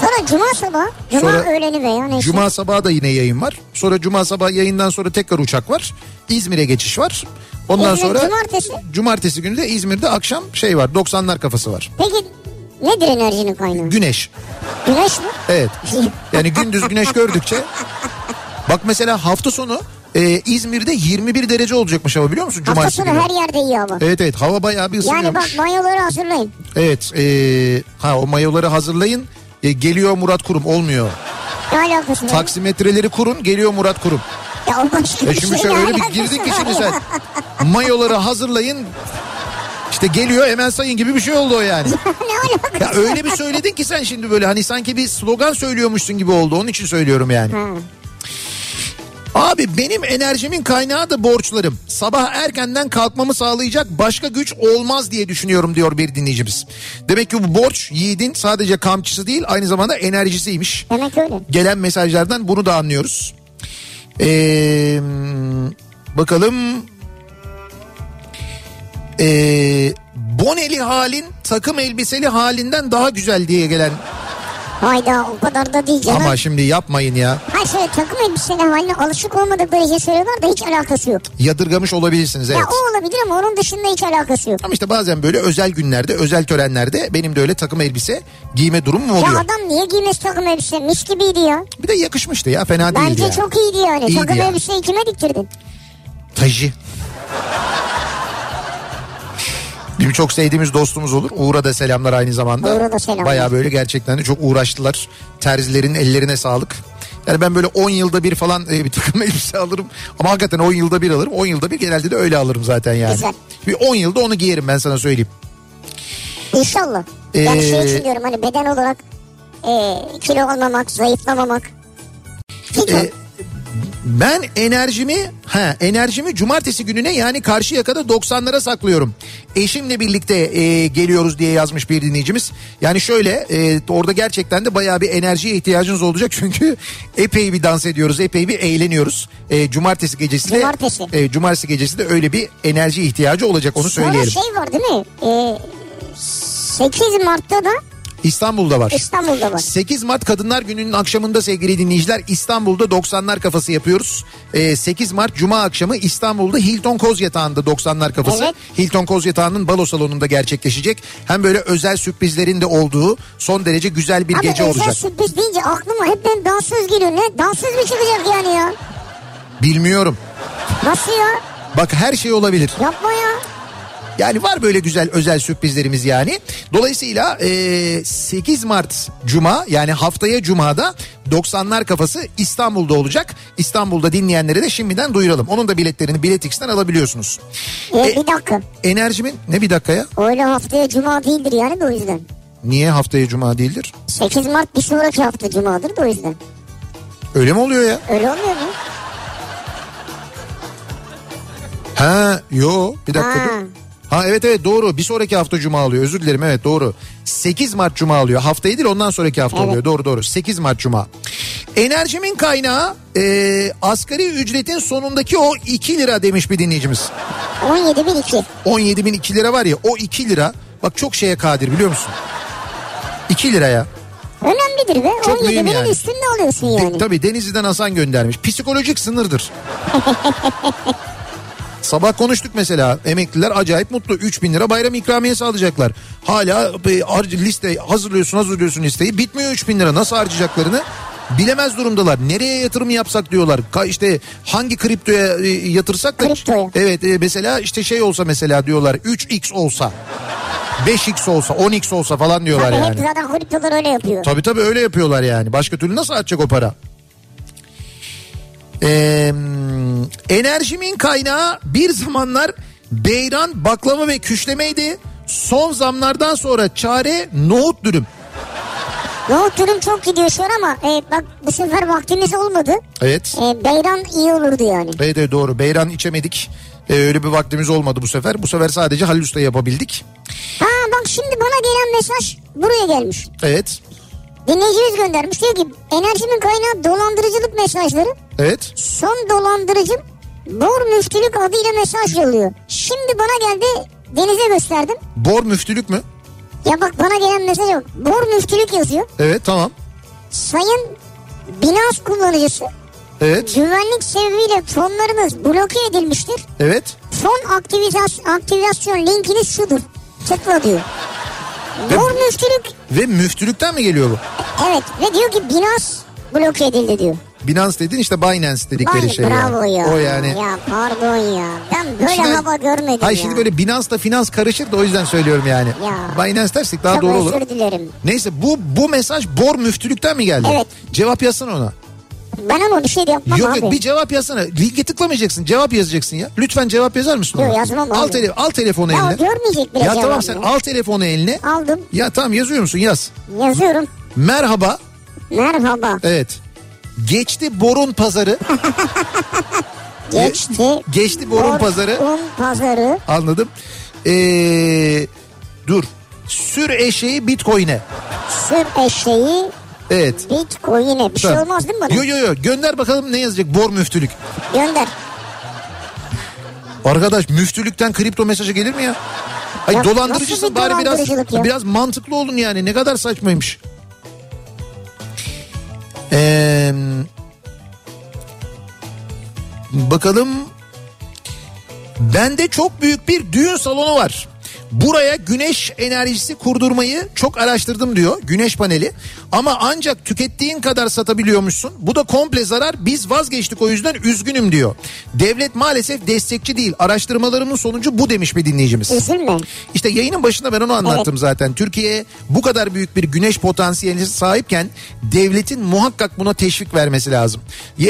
Sonra cuma sabah. Cuma Sonra öğleni veya neyse. Cuma sabahı da yine yayın var. Sonra cuma sabah yayından sonra tekrar uçak var. İzmir'e geçiş var. Ondan İzmir, sonra cumartesi. cumartesi günü de İzmir'de akşam şey var. 90'lar kafası var. Peki nedir enerjinin kaynağı? Güneş. Güneş mi? Evet. Yani gündüz güneş gördükçe. Bak mesela hafta sonu e, İzmir'de 21 derece olacakmış hava biliyor musun? Hafta Cumartesi sonu günü. her yerde iyi hava. Evet evet hava bayağı bir Yani bak ısınıyormuş. mayoları hazırlayın. Evet e, ha o mayoları hazırlayın. E, geliyor Murat Kurum olmuyor. Ne alakası var? Taksimetreleri kurun geliyor Murat Kurum. Ya o başka E bir şimdi şöyle bir alakası girdin ki şimdi sen. Mayoları hazırlayın. İşte geliyor hemen sayın gibi bir şey oldu o yani. Ya öyle bir söyledin ki sen şimdi böyle hani sanki bir slogan söylüyormuşsun gibi oldu. Onun için söylüyorum yani. Abi benim enerjimin kaynağı da borçlarım. Sabah erkenden kalkmamı sağlayacak başka güç olmaz diye düşünüyorum diyor bir dinleyicimiz. Demek ki bu borç yiğidin sadece kamçısı değil aynı zamanda enerjisiymiş. Demek öyle. Gelen mesajlardan bunu da anlıyoruz. Ee, bakalım. Ee, boneli halin takım elbiseli halinden daha güzel diye gelen. Hayda o kadar da değil canım. Ama şimdi yapmayın ya. Ha şöyle takım elbisenin haline alışık olmadıkları şey söylüyorlar da hiç alakası yok. Yadırgamış olabilirsiniz evet. Ya o olabilir ama onun dışında hiç alakası yok. Ama işte bazen böyle özel günlerde, özel törenlerde benim de öyle takım elbise giyme durumum Ya oluyor. adam niye giymesi takım elbise? Mis gibiydi ya. Bir de yakışmıştı ya fena değildi Bence ya. çok iyiydi yani. İyiydi takım ya. elbiseyi kime diktirdin? Taji. Bizim çok sevdiğimiz dostumuz olur. Uğur'a da selamlar aynı zamanda. Uğur'a da selamlar. Baya böyle gerçekten de çok uğraştılar. Terzilerin ellerine sağlık. Yani ben böyle 10 yılda bir falan e, bir takım elbise alırım. Ama hakikaten 10 yılda bir alırım. 10 yılda bir genelde de öyle alırım zaten yani. Güzel. Bir 10 yılda onu giyerim ben sana söyleyeyim. İnşallah. Yani Ee, şey için diyorum hani beden olarak e, kilo almamak, zayıflamamak. E, ben enerjimi ha enerjimi cumartesi gününe yani karşı yakada 90'lara saklıyorum. Eşimle birlikte e, geliyoruz diye yazmış bir dinleyicimiz. Yani şöyle e, orada gerçekten de bayağı bir enerjiye ihtiyacınız olacak çünkü epey bir dans ediyoruz, epey bir eğleniyoruz. E, cumartesi gecesi de Cumartesi. e, cumartesi gecesi de öyle bir enerji ihtiyacı olacak onu Sonra söyleyelim. şey var değil mi? E, 8 Mart'ta da İstanbul'da var. İstanbul'da var. 8 Mart Kadınlar Günü'nün akşamında sevgili dinleyiciler İstanbul'da 90'lar kafası yapıyoruz. Ee, 8 Mart Cuma akşamı İstanbul'da Hilton Koz Yatağı'nda 90'lar kafası. Evet. Hilton Koz Yatağı'nın balo salonunda gerçekleşecek. Hem böyle özel sürprizlerin de olduğu son derece güzel bir Abi gece özel olacak. sürpriz deyince aklıma hep benim dansöz geliyor. Ne? Dansöz mü çıkacak yani ya? Bilmiyorum. Nasıl ya? Bak her şey olabilir. Yapma ya. Yani var böyle güzel özel sürprizlerimiz yani. Dolayısıyla e, 8 Mart Cuma yani haftaya Cuma'da 90'lar kafası İstanbul'da olacak. İstanbul'da dinleyenlere de şimdiden duyuralım. Onun da biletlerini Biletix'ten alabiliyorsunuz. E, E- bir dakika. Enerjimin ne bir dakika ya? Öyle haftaya cuma değildir yani de o yüzden. Niye haftaya Cuma değildir? 8 Mart bir sonraki hafta cumadır da o yüzden. Öyle mi oluyor ya? Öyle olmuyor mu? Ha yo bir dakika Ha. dur. Ha evet evet doğru bir sonraki hafta cuma alıyor özür dilerim evet doğru. 8 Mart cuma alıyor haftayı değil ondan sonraki hafta Evet. oluyor doğru doğru 8 Mart cuma. Enerjimin kaynağı e, asgari ücretin sonundaki o 2 lira demiş bir dinleyicimiz. 17 bin 2. 17 bin 2 lira var ya o 2 lira bak çok şeye kadir biliyor musun? 2 liraya. Önemlidir be. Çok 17 mühim binin yani. üstünde alıyorsun yani. Tabii Denizli'den Hasan göndermiş. Psikolojik sınırdır. Sabah konuştuk mesela emekliler acayip mutlu 3000 lira bayram ikramiyesi alacaklar. Hala liste hazırlıyorsun hazırlıyorsun listeyi bitmiyor 3000 lira nasıl harcayacaklarını bilemez durumdalar. Nereye yatırım yapsak diyorlar. Ka işte hangi kriptoya e, yatırsak da Kriptoya. Evet e, mesela işte şey olsa mesela diyorlar 3x olsa 5x olsa 10x olsa falan diyorlar Tabii yani. hep zaten kriptolar öyle yapıyor. Tabii tabii öyle yapıyorlar yani. Başka türlü nasıl atacak o para? Ee, enerjimin kaynağı bir zamanlar beyran, baklava ve küşlemeydi. Son zamlardan sonra çare nohut dürüm. Nohut dürüm çok gidiyor şu an ama e, bak bu sefer vaktimiz olmadı. Evet. E, beyran iyi olurdu yani. Evet evet doğru. Beyran içemedik. Ee, öyle bir vaktimiz olmadı bu sefer. Bu sefer sadece Halil Usta yapabildik. Ha bak şimdi bana gelen mesaj buraya gelmiş. Evet. Dinleyicimiz göndermiş diyor ki enerjimin kaynağı dolandırıcılık mesajları. Evet. Son dolandırıcım Bor Müftülük adıyla mesaj yolluyor. Şimdi bana geldi denize gösterdim. Bor müftülük mü? Ya bak bana gelen mesaj yok. Bor Müftülük yazıyor. Evet tamam. Sayın Binans kullanıcısı Evet. güvenlik sebebiyle fonlarınız bloke edilmiştir. Evet. Fon aktivizasyon, aktivasyon linkiniz şudur. Tıkla diyor. Ve- Bor Müftülük Ve müftülükten mi geliyor bu? evet ve diyor ki Binans bloke edildi diyor. Binance dedin işte Binance dedikleri Vay şey. bravo yani. ya. O yani. Ya pardon ya. Ben böyle Şimdi- hava görmedim Hayır ya. şimdi böyle Binance'la finans karışır da o yüzden söylüyorum yani. Ya. Binance dersek daha Çok doğru olur. özür dilerim. Neyse bu bu mesaj Bor müftülükten mi geldi? Evet. Cevap yazsana ona. Ben ama bir şey de yapmam Yok abi. yok bir cevap yazsana. Linke tıklamayacaksın. Cevap yazacaksın ya. Lütfen cevap yazar mısın? Yok, yazmam al, tele, al telefonu Ya eline. o görmeyecek bile Ya tamam sen al telefonu eline. Aldım. Ya tamam yazıyor musun? Yaz. Yazıyorum. Merhaba. Merhaba. Evet. Geçti borun pazarı. Geçti. Geçti borun pazarı. Borun pazarı. Anladım. Ee, dur. Sür eşeği bitcoin'e. Sür eşeği Evet. bitcoin'e. Bir şey Tamam. olmaz değil mi bana? Yo yo yo gönder bakalım ne yazacak bor müftülük. Gönder. Arkadaş müftülükten kripto mesajı gelir mi ya? Ay Ya dolandırıcısın bir bari biraz dolandırıcılık ya? biraz mantıklı olun yani ne kadar saçmaymış. Ee, bakalım bende çok büyük bir düğün salonu var. Buraya güneş enerjisi kurdurmayı çok araştırdım diyor güneş paneli. Ama ancak tükettiğin kadar satabiliyormuşsun. Bu da komple zarar biz vazgeçtik o yüzden üzgünüm diyor. Devlet maalesef destekçi değil araştırmalarımın sonucu bu demiş bir dinleyicimiz. Üzülme. İşte yayının başında ben onu anlattım zaten. Türkiye bu kadar büyük bir güneş potansiyeline sahipken devletin muhakkak buna teşvik vermesi lazım.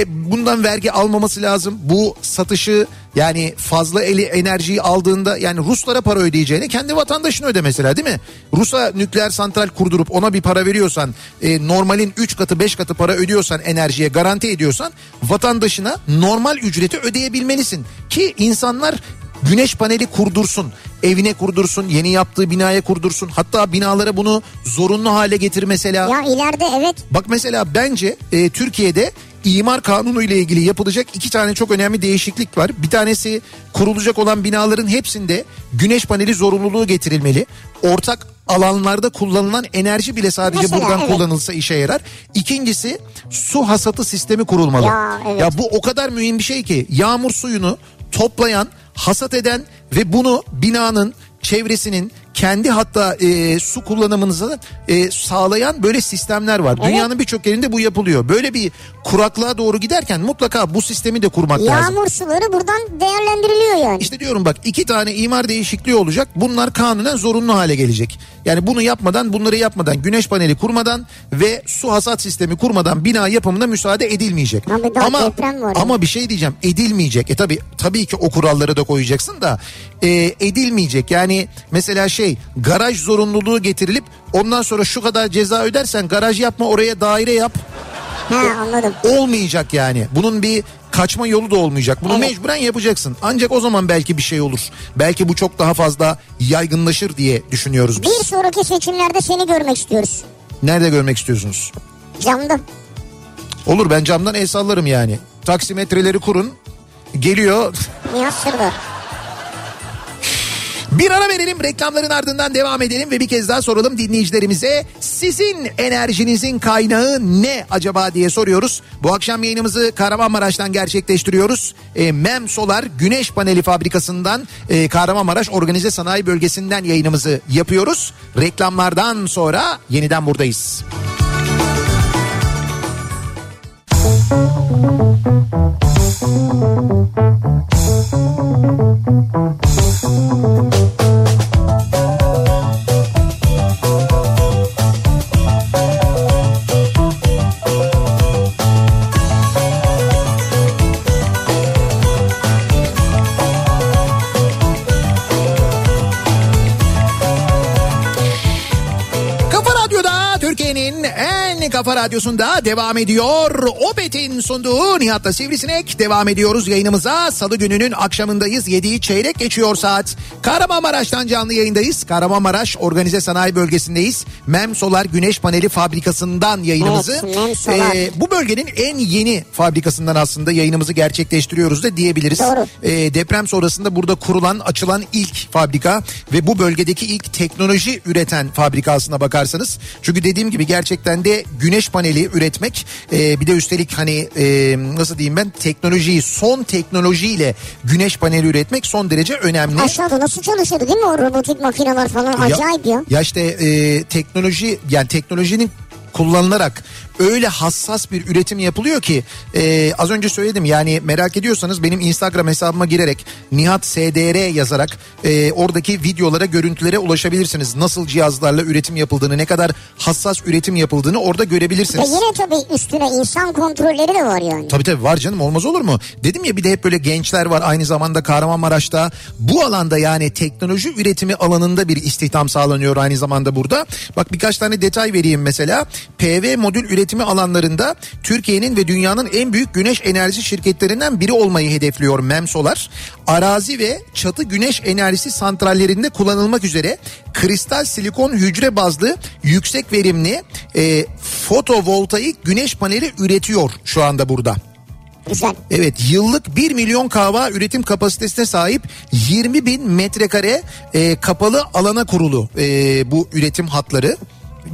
Bundan vergi almaması lazım. Bu satışı yani fazla eli enerjiyi aldığında yani Ruslara para ödeyeceğine kendi vatandaşını öde mesela değil mi? Rus'a nükleer santral kurdurup ona bir para veriyorsan e, normalin 3 katı 5 katı para ödüyorsan enerjiye garanti ediyorsan vatandaşına normal ücreti ödeyebilmelisin. Ki insanlar güneş paneli kurdursun. Evine kurdursun, yeni yaptığı binaya kurdursun. Hatta binalara bunu zorunlu hale getir mesela. Ya ileride evet Bak mesela bence e, Türkiye'de imar kanunu ile ilgili yapılacak iki tane çok önemli değişiklik var. Bir tanesi kurulacak olan binaların hepsinde güneş paneli zorunluluğu getirilmeli. Ortak alanlarda kullanılan enerji bile sadece Mesela, buradan evet. kullanılsa işe yarar. İkincisi su hasatı sistemi kurulmalı. Ya, evet. ya bu o kadar mühim bir şey ki yağmur suyunu toplayan, hasat eden ve bunu binanın çevresinin kendi hatta e, su kullanımınızı e, sağlayan böyle sistemler var. Evet. Dünyanın birçok yerinde bu yapılıyor. Böyle bir kuraklığa doğru giderken mutlaka bu sistemi de kurmak lazım. yağmur suları buradan değerlendiriliyor yani. İşte diyorum bak iki tane imar değişikliği olacak. Bunlar kanunen zorunlu hale gelecek. Yani bunu yapmadan bunları yapmadan güneş paneli kurmadan ve su hasat sistemi kurmadan bina yapımına müsaade edilmeyecek. Abi ama ama bir şey diyeceğim edilmeyecek. E tabi tabii ki o kuralları da koyacaksın da e, edilmeyecek. Yani mesela şey garaj zorunluluğu getirilip ondan sonra şu kadar ceza ödersen garaj yapma oraya daire yap. Ha anladım. Olmayacak yani. Bunun bir kaçma yolu da olmayacak. Bunu Evet. mecburen yapacaksın. Ancak o zaman belki bir şey olur. Belki bu çok daha fazla yaygınlaşır diye düşünüyoruz biz. Bir sonraki seçimlerde seni görmek istiyoruz. Nerede görmek istiyorsunuz? Camda. Olur ben camdan el sallarım yani. Taksimetreleri kurun. Geliyor. Nihat Sırdar. Bir ara verelim reklamların ardından devam edelim ve bir kez daha soralım dinleyicilerimize. Sizin enerjinizin kaynağı ne acaba diye soruyoruz. Bu akşam yayınımızı Kahramanmaraş'tan gerçekleştiriyoruz. E, Mem Solar Güneş Paneli Fabrikası'ndan e, Kahramanmaraş Organize Sanayi Bölgesi'nden yayınımızı yapıyoruz. Reklamlardan sonra yeniden buradayız. Kafa kafa radyosunda devam ediyor. Opet'in sunduğu Nihat'la Sivrisinek devam ediyoruz yayınımıza. Salı gününün akşamındayız. 7'yi çeyrek geçiyor saat. Kahramanmaraş'tan canlı yayındayız. Kahramanmaraş Organize Sanayi Bölgesi'ndeyiz. Mem Solar Güneş Paneli Fabrikası'ndan yayınımızı. Evet. Ee, bu bölgenin en yeni fabrikasından aslında yayınımızı gerçekleştiriyoruz da diyebiliriz. Doğru. Ee, deprem sonrasında burada kurulan açılan ilk fabrika ve bu bölgedeki ilk teknoloji üreten fabrika aslına bakarsanız. Çünkü dediğim gibi gerçekten de güneş paneli üretmek e, bir de üstelik hani e, nasıl diyeyim ben teknolojiyi son teknolojiyle güneş paneli üretmek son derece önemli. Aşağıda nasıl çalışıyordu değil mi o robotik makineler falan acayip ya. Ya işte e, teknoloji yani teknolojinin kullanılarak öyle hassas bir üretim yapılıyor ki e, az önce söyledim yani merak ediyorsanız benim Instagram hesabıma girerek Nihat SDR yazarak e, oradaki videolara görüntülere ulaşabilirsiniz. Nasıl cihazlarla üretim yapıldığını ne kadar hassas üretim yapıldığını orada Ve görebilirsiniz. yine tabii üstüne insan kontrolleri de var yani. Tabii tabii var canım olmaz olur mu? Dedim ya bir de hep böyle gençler var aynı zamanda Kahramanmaraş'ta. Bu alanda yani teknoloji üretimi alanında bir istihdam sağlanıyor aynı zamanda burada. Bak birkaç tane detay vereyim mesela. PV modül üretimi alanlarında Türkiye'nin ve dünyanın en büyük güneş enerji şirketlerinden biri olmayı hedefliyor Memsolar. Arazi ve çatı güneş enerjisi santrallerinde kullanılmak üzere kristal silikon hücre bazlı yüksek verimli e, fotovoltaik güneş paneli üretiyor şu anda burada. Güzel. Evet yıllık 1 milyon kahva üretim kapasitesine sahip 20 bin metrekare e, kapalı alana kurulu e, bu üretim hatları.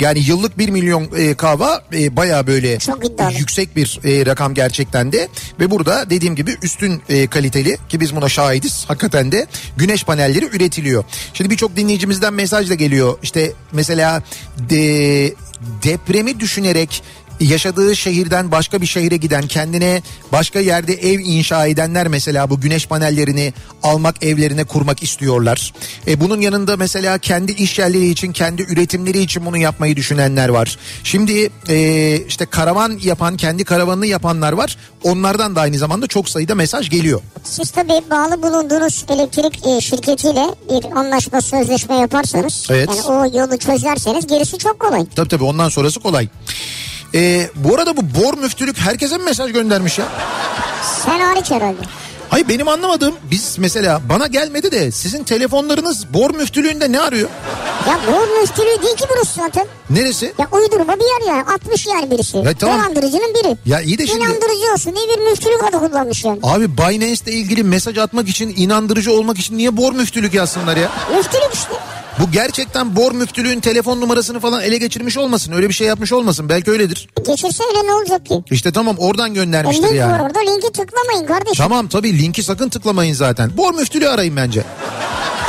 Yani yıllık 1 milyon e, kahva e, baya böyle iddialı. yüksek bir e, rakam gerçekten de. Ve burada dediğim gibi üstün e, kaliteli ki biz buna şahidiz hakikaten de güneş panelleri üretiliyor. Şimdi birçok dinleyicimizden mesaj da geliyor. İşte mesela de, depremi düşünerek yaşadığı şehirden başka bir şehre giden kendine başka yerde ev inşa edenler mesela bu güneş panellerini almak evlerine kurmak istiyorlar. E, bunun yanında mesela kendi iş yerleri için kendi üretimleri için bunu yapmayı düşünenler var. Şimdi e, işte karavan yapan kendi karavanını yapanlar var. Onlardan da aynı zamanda çok sayıda mesaj geliyor. Siz tabii bağlı bulunduğunuz elektrik e, şirketiyle bir anlaşma sözleşme yaparsanız Evet. yani o yolu çözerseniz gerisi çok kolay. Tabii tabii ondan sonrası kolay. E, bu arada bu bor müftülük herkese mi mesaj göndermiş ya? Sen hariç herhalde. Hayır benim anlamadığım biz mesela bana gelmedi de sizin telefonlarınız bor müftülüğünde ne arıyor? Ya bu müftülüğü değil ki burası zaten. Neresi? Ya uydurma bir yer yani. 60 yer birisi. Ya tamam. Dolandırıcının biri. Ya iyi de şimdi- İnandırıcı olsun diye bir müftülük adı kullanmış yani. Abi Binance'le ilgili mesaj atmak için inandırıcı olmak için niye bor müftülük yazsınlar ya? Müftülük işte. Bu gerçekten bor müftülüğün telefon numarasını falan ele geçirmiş olmasın. Öyle bir şey yapmış olmasın. Belki öyledir. Geçirse öyle ne olacak ki? İşte tamam oradan E, göndermiştir link var yani. orada linki tıklamayın kardeşim. Tamam tabii linki sakın tıklamayın zaten. Bor müftülüğü arayın bence.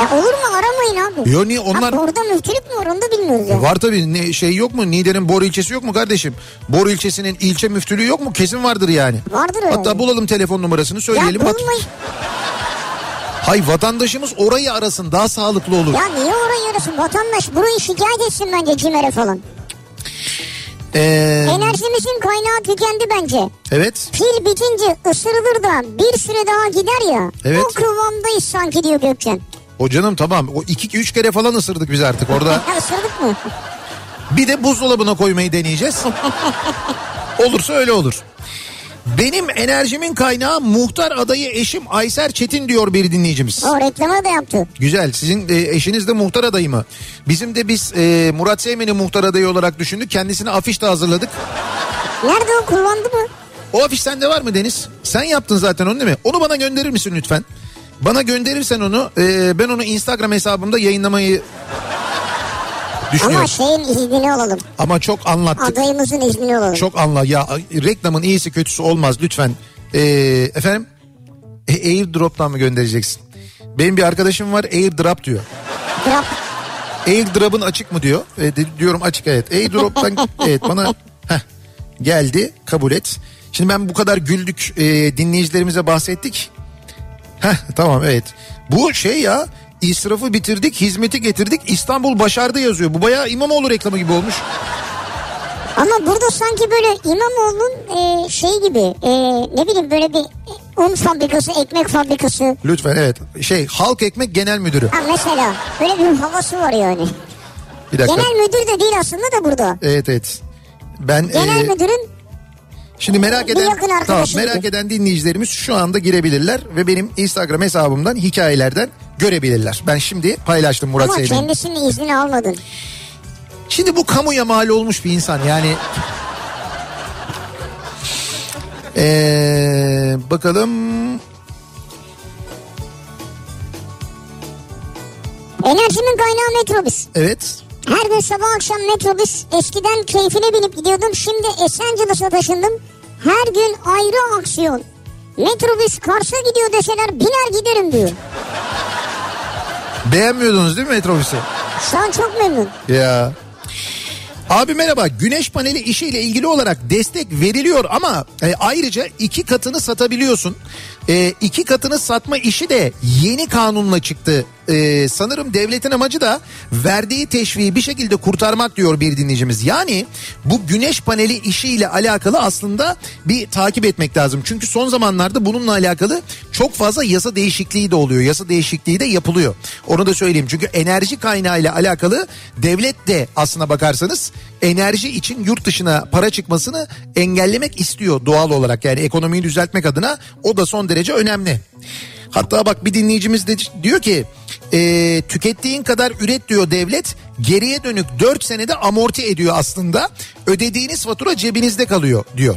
Ya olur mu aramayın abi. Yo niye onlar... Ha, orada müftülük mü var onu da bilmiyoruz ya. Var tabii ne, şey yok mu? Niğde'nin Bor ilçesi yok mu kardeşim? Bor ilçesinin ilçe müftülüğü yok mu? Kesin vardır yani. Vardır öyle. Hatta bulalım telefon numarasını Ya söyleyelim. Hat- bulmayın. Hay vatandaşımız orayı arasın daha sağlıklı olur. Ya niye orayı arasın? Vatandaş burayı şikayet etsin bence CİMER'e falan. Ee, Enerjimizin kaynağı tükendi bence. evet. Pil bitince ısırılır da bir süre daha gider ya. Evet. O kıvamdayız sanki diyor Gökçen. O canım tamam. O iki üç kere falan ısırdık biz artık orada. Ya ısırdık mı? Bir de buzdolabına koymayı deneyeceğiz. Olursa öyle olur. Benim enerjimin kaynağı muhtar adayı eşim Ayser Çetin diyor bir dinleyicimiz. O reklamı da yaptı. Güzel. Sizin e, eşiniz de muhtar adayı mı? Bizim de biz e, Murat Seymen'i muhtar adayı olarak düşündük. Kendisine afiş de hazırladık. Nerede o kullandı mı? O afiş sende var mı Deniz? Sen yaptın zaten onu değil mi? Onu bana gönderir misin lütfen? Bana gönderirsen onu e, ben onu Instagram hesabımda yayınlamayı düşünüyorum. Ama şeyin iznini alalım. Ama çok anlattık. Adayımızın iznini alalım. Çok anla ya reklamın iyisi kötüsü olmaz lütfen. Ee, efendim e, airdrop'tan mı göndereceksin? Benim bir arkadaşım var airdrop diyor. Drop. Airdrop'ın açık mı diyor. E, diyorum açık evet. Airdrop'tan evet bana heh, geldi kabul et. Şimdi ben bu kadar güldük e, dinleyicilerimize bahsettik. Heh, tamam evet. Bu şey ya israfı bitirdik hizmeti getirdik İstanbul başardı yazıyor. Bu bayağı İmamoğlu reklamı gibi olmuş. Ama burada sanki böyle İmamoğlu'nun e, şey gibi e, ne bileyim böyle bir un fabrikası, ekmek fabrikası. Lütfen evet. Şey halk ekmek genel müdürü. Ha mesela böyle bir havası var yani. Bir dakika. Genel müdür de değil aslında da burada. Evet evet. Ben Genel e, müdürün şimdi merak eden tamam, merak eden dinleyicilerimiz şu anda girebilirler ve benim Instagram hesabımdan hikayelerden görebilirler. Ben şimdi paylaştım Murat ama Seymen'in. kendisinin iznini almadın. Şimdi bu kamuya mal olmuş bir insan yani. Ee, bakalım Enerjimin kaynağı metrobüs. evet Her gün sabah akşam metrobüs. Eskiden keyfine binip gidiyordum. Şimdi Esencilis'e taşındım. Her gün ayrı aksiyon. Metrobüs Kars'a gidiyor deseler biner giderim diyor. Beğenmiyordunuz değil mi metrobüsü? Şu an çok memnun. Ya. Abi merhaba güneş paneli işiyle ilgili olarak destek veriliyor ama e, ayrıca iki katını satabiliyorsun. E, iki katını satma işi de yeni kanunla çıktı. E, sanırım devletin amacı da verdiği teşviği bir şekilde kurtarmak diyor bir dinleyicimiz. Yani bu güneş paneli işiyle alakalı aslında bir takip etmek lazım. Çünkü son zamanlarda bununla alakalı çok fazla yasa değişikliği de oluyor. Yasa değişikliği de yapılıyor. Onu da söyleyeyim. Çünkü enerji kaynağı ile alakalı devlet de aslına bakarsanız enerji için yurt dışına para çıkmasını engellemek istiyor doğal olarak. Yani ekonomiyi düzeltmek adına o da son derece önemli. Hatta bak bir dinleyicimiz de diyor ki e, tükettiğin kadar üret diyor devlet geriye dönük 4 senede amorti ediyor aslında ödediğiniz fatura cebinizde kalıyor diyor.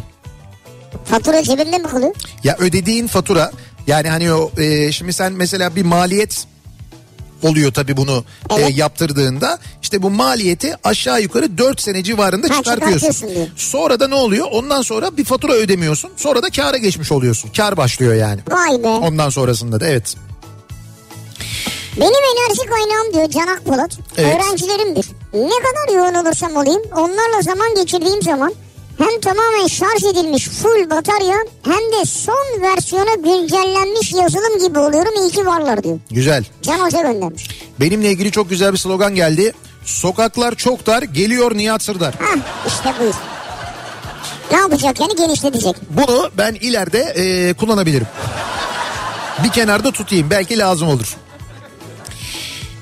Fatura cebinde mi kalıyor? Ya ödediğin fatura yani hani o e, şimdi sen mesela bir maliyet oluyor tabii bunu e, Evet. yaptırdığında işte bu maliyeti aşağı yukarı 4 sene civarında Ha, çıkartıyorsun. Sonra da ne oluyor? Ondan sonra bir fatura ödemiyorsun. Sonra da kâra geçmiş oluyorsun. Kar başlıyor yani. Vay be. Ondan sonrasında da evet. Benim enerji kaynağım diyor Canak Polat. Evet. Öğrencilerimdir. Ne kadar yoğun olursam olayım onlarla zaman geçirdiğim zaman hem tamamen şarj edilmiş full batarya hem de son versiyona güncellenmiş yazılım gibi oluyorum. İyi ki varlar diyor. Güzel. Can Hoca göndermiş. Benimle ilgili çok güzel bir slogan geldi. Sokaklar çok dar, geliyor Nihat Sırdar. Hah işte buyur. Ne yapacak yani genişletecek. Bunu ben ileride e, kullanabilirim. Bir kenarda tutayım belki lazım olur.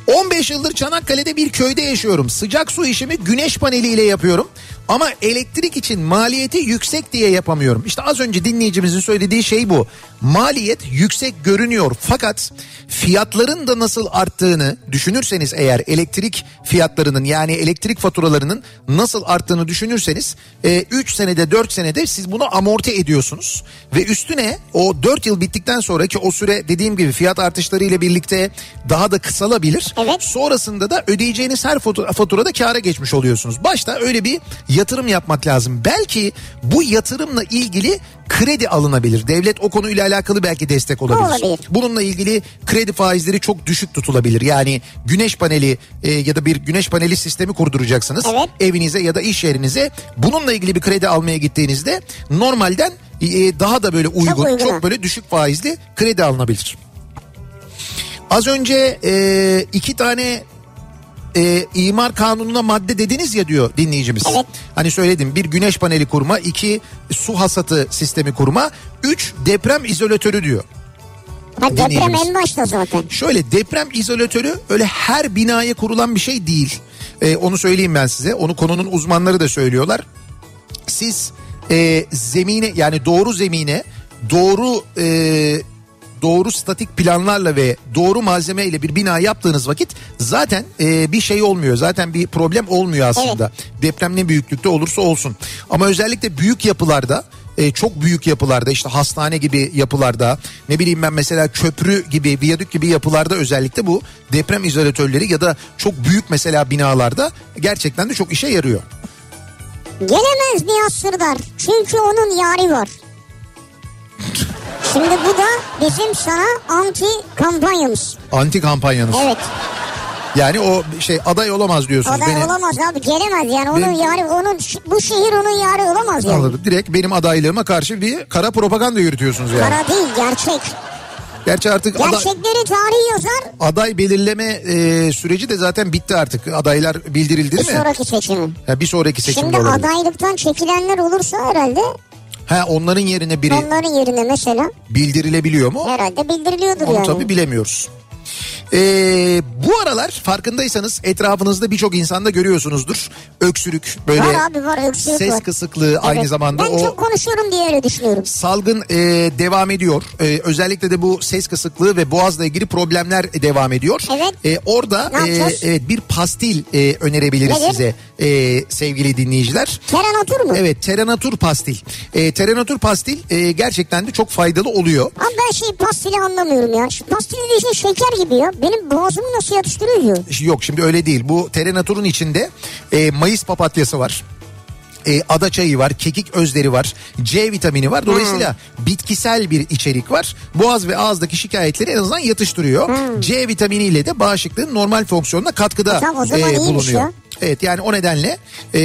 15 yıldır Çanakkale'de bir köyde yaşıyorum. Sıcak su işimi güneş paneliyle yapıyorum. Ama elektrik için maliyeti yüksek diye yapamıyorum. İşte az önce dinleyicimizin söylediği şey bu. Maliyet yüksek görünüyor fakat fiyatların da nasıl arttığını düşünürseniz eğer elektrik fiyatlarının yani elektrik faturalarının nasıl arttığını düşünürseniz 3 senede 4 senede siz bunu amorti ediyorsunuz. Ve üstüne o 4 yıl bittikten sonraki o süre dediğim gibi fiyat artışları ile birlikte daha da kısalabilir. Evet. Sonrasında da ödeyeceğiniz her fatura, faturada kâra geçmiş oluyorsunuz. Başta öyle bir yatırım yapmak lazım. Belki bu yatırımla ilgili kredi alınabilir. Devlet o konuyla alakalı belki destek olabilir. Olabilir. Bununla ilgili kredi faizleri çok düşük tutulabilir. Yani güneş paneli e, ya da bir güneş paneli sistemi kurduracaksınız. Evet. Evinize ya da iş yerinize. Bununla ilgili bir kredi almaya gittiğinizde normalden e, daha da böyle uygun, çok, uygun. böyle düşük faizli kredi alınabilir. Az önce e, iki tane e, imar kanununa madde dediniz ya diyor dinleyicimiz. Evet. Hani söyledim bir güneş paneli kurma, iki su hasatı sistemi kurma, üç deprem izolatörü diyor. Ha, deprem en başta zaten. Şöyle deprem izolatörü öyle her binaya kurulan bir şey değil. Ee, onu söyleyeyim ben size. Onu konunun uzmanları da söylüyorlar. Siz e, zemine yani doğru zemine doğru e, doğru statik planlarla ve doğru malzemeyle bir bina yaptığınız vakit zaten e, bir şey olmuyor. Zaten bir problem olmuyor aslında. Deprem ne büyüklükte olursa olsun. Ama özellikle büyük yapılarda e, çok büyük yapılarda işte hastane gibi yapılarda ne bileyim ben mesela köprü gibi viyadük gibi yapılarda özellikle bu deprem izolatörleri ya da çok büyük mesela binalarda gerçekten de çok işe yarıyor. Gelemez Nihat Sırdar. Çünkü onun yari var. Şimdi bu da bizim sana anti kampanyamız. Anti kampanyanız. Evet. Yani o şey aday olamaz diyorsunuz. Aday Beni- olamaz abi gelemez yani onun Benim- yari onun bu şehir onun yari olamaz yani. Anladım. Direkt benim adaylığıma karşı bir kara propaganda yürütüyorsunuz yani. Para değil gerçek. Gerçi artık Gerçekleri tarih yazar aday belirleme e, süreci de zaten bitti artık. Adaylar bildirildi bir değil mi? sonraki seçimi. Ha, bir sonraki seçimde Şimdi adaylıktan çekilenler olursa herhalde Ha, onların yerine biri onların yerine mesela bildirilebiliyor mu? herhalde bildiriliyordur Onu yani. tabii bilemiyoruz. Ee, bu aralar farkındaysanız etrafınızda birçok insanda görüyorsunuzdur. Öksürük böyle Var abi var öksürük ses var. kısıklığı aynı Evet. zamanda Ben o çok konuşuyorum diye öyle düşünüyorum. salgın e, devam ediyor. E, özellikle de bu ses kısıklığı ve boğazla ilgili problemler devam ediyor. Evet. E, orada yapacağız? evet bir pastil e, önerebiliriz Nedir? size e, sevgili dinleyiciler. Teranatur mu? Evet Teranatur pastil. E, Teranatur pastil e, gerçekten de çok faydalı oluyor. Abi ben şey pastili anlamıyorum ya. Şu pastil dediği şey şeker gibi ya. Benim boğazımı nasıl yatıştırıyor? Yok şimdi öyle değil. Bu Terenatur'un içinde e, Mayıs papatyası var. E, ada çayı var, kekik özleri var, C vitamini var. Dolayısıyla bitkisel bir içerik var. Boğaz ve ağızdaki şikayetleri en azından yatıştırıyor. C vitaminiyle de bağışıklığın normal fonksiyonuna katkıda Tamam, o zaman e, bulunuyor. ya. Evet yani o nedenle e,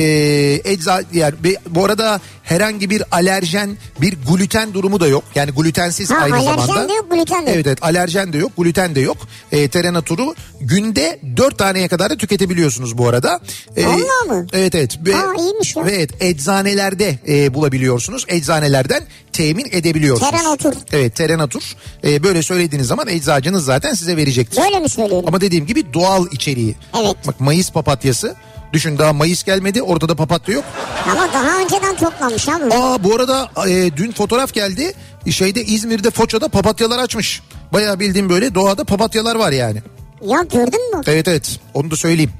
ecza yani bu arada herhangi bir alerjen bir gluten durumu da yok. Yani glutensiz Ha, aynı alerjen zamanda. de yok, gluten de yok. Evet evet alerjen de yok gluten de yok. E, terenaturu günde 4 taneye kadar da tüketebiliyorsunuz bu arada. E, Vallahi mı? Evet evet. Ve, Aa, iyiymiş ya. ve evet eczanelerde e, bulabiliyorsunuz. Eczanelerden temin edebiliyorsunuz. Terenatur. Evet terenatur. E, böyle söylediğiniz zaman eczacınız zaten size verecektir. Böyle mi söylüyorum? Ama dediğim gibi doğal içeriği. Evet. Bak Mayıs papatyası. Düşün daha Mayıs gelmedi ortada papatya yok. Ama daha önceden toplamış abi. Aa bu arada e, dün fotoğraf geldi. Şeyde İzmir'de Foça'da papatyalar açmış. Bayağı bildiğim böyle doğada papatyalar var yani. Ya gördün mü? Evet evet onu da söyleyeyim.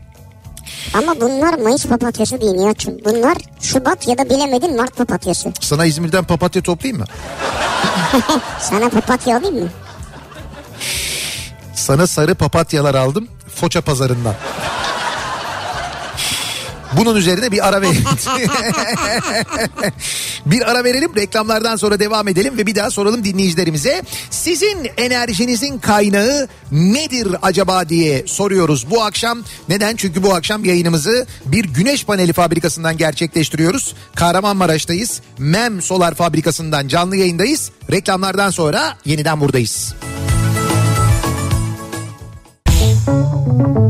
Ama bunlar Mayıs papatyası değil Nihat'cığım. Bunlar Şubat ya da bilemedin Mart papatyası. Sana İzmir'den papatya toplayayım mı? Sana papatya alayım mı? Sana sarı papatyalar aldım Foça pazarından. Bunun üzerine bir ara verelim. bir ara verelim reklamlardan sonra devam edelim ve bir daha soralım dinleyicilerimize. Sizin enerjinizin kaynağı nedir acaba diye soruyoruz bu akşam. Neden? Çünkü bu akşam yayınımızı bir güneş paneli fabrikasından gerçekleştiriyoruz. Kahramanmaraş'tayız. MEM Solar Fabrikası'ndan canlı yayındayız. Reklamlardan sonra yeniden buradayız. Kafa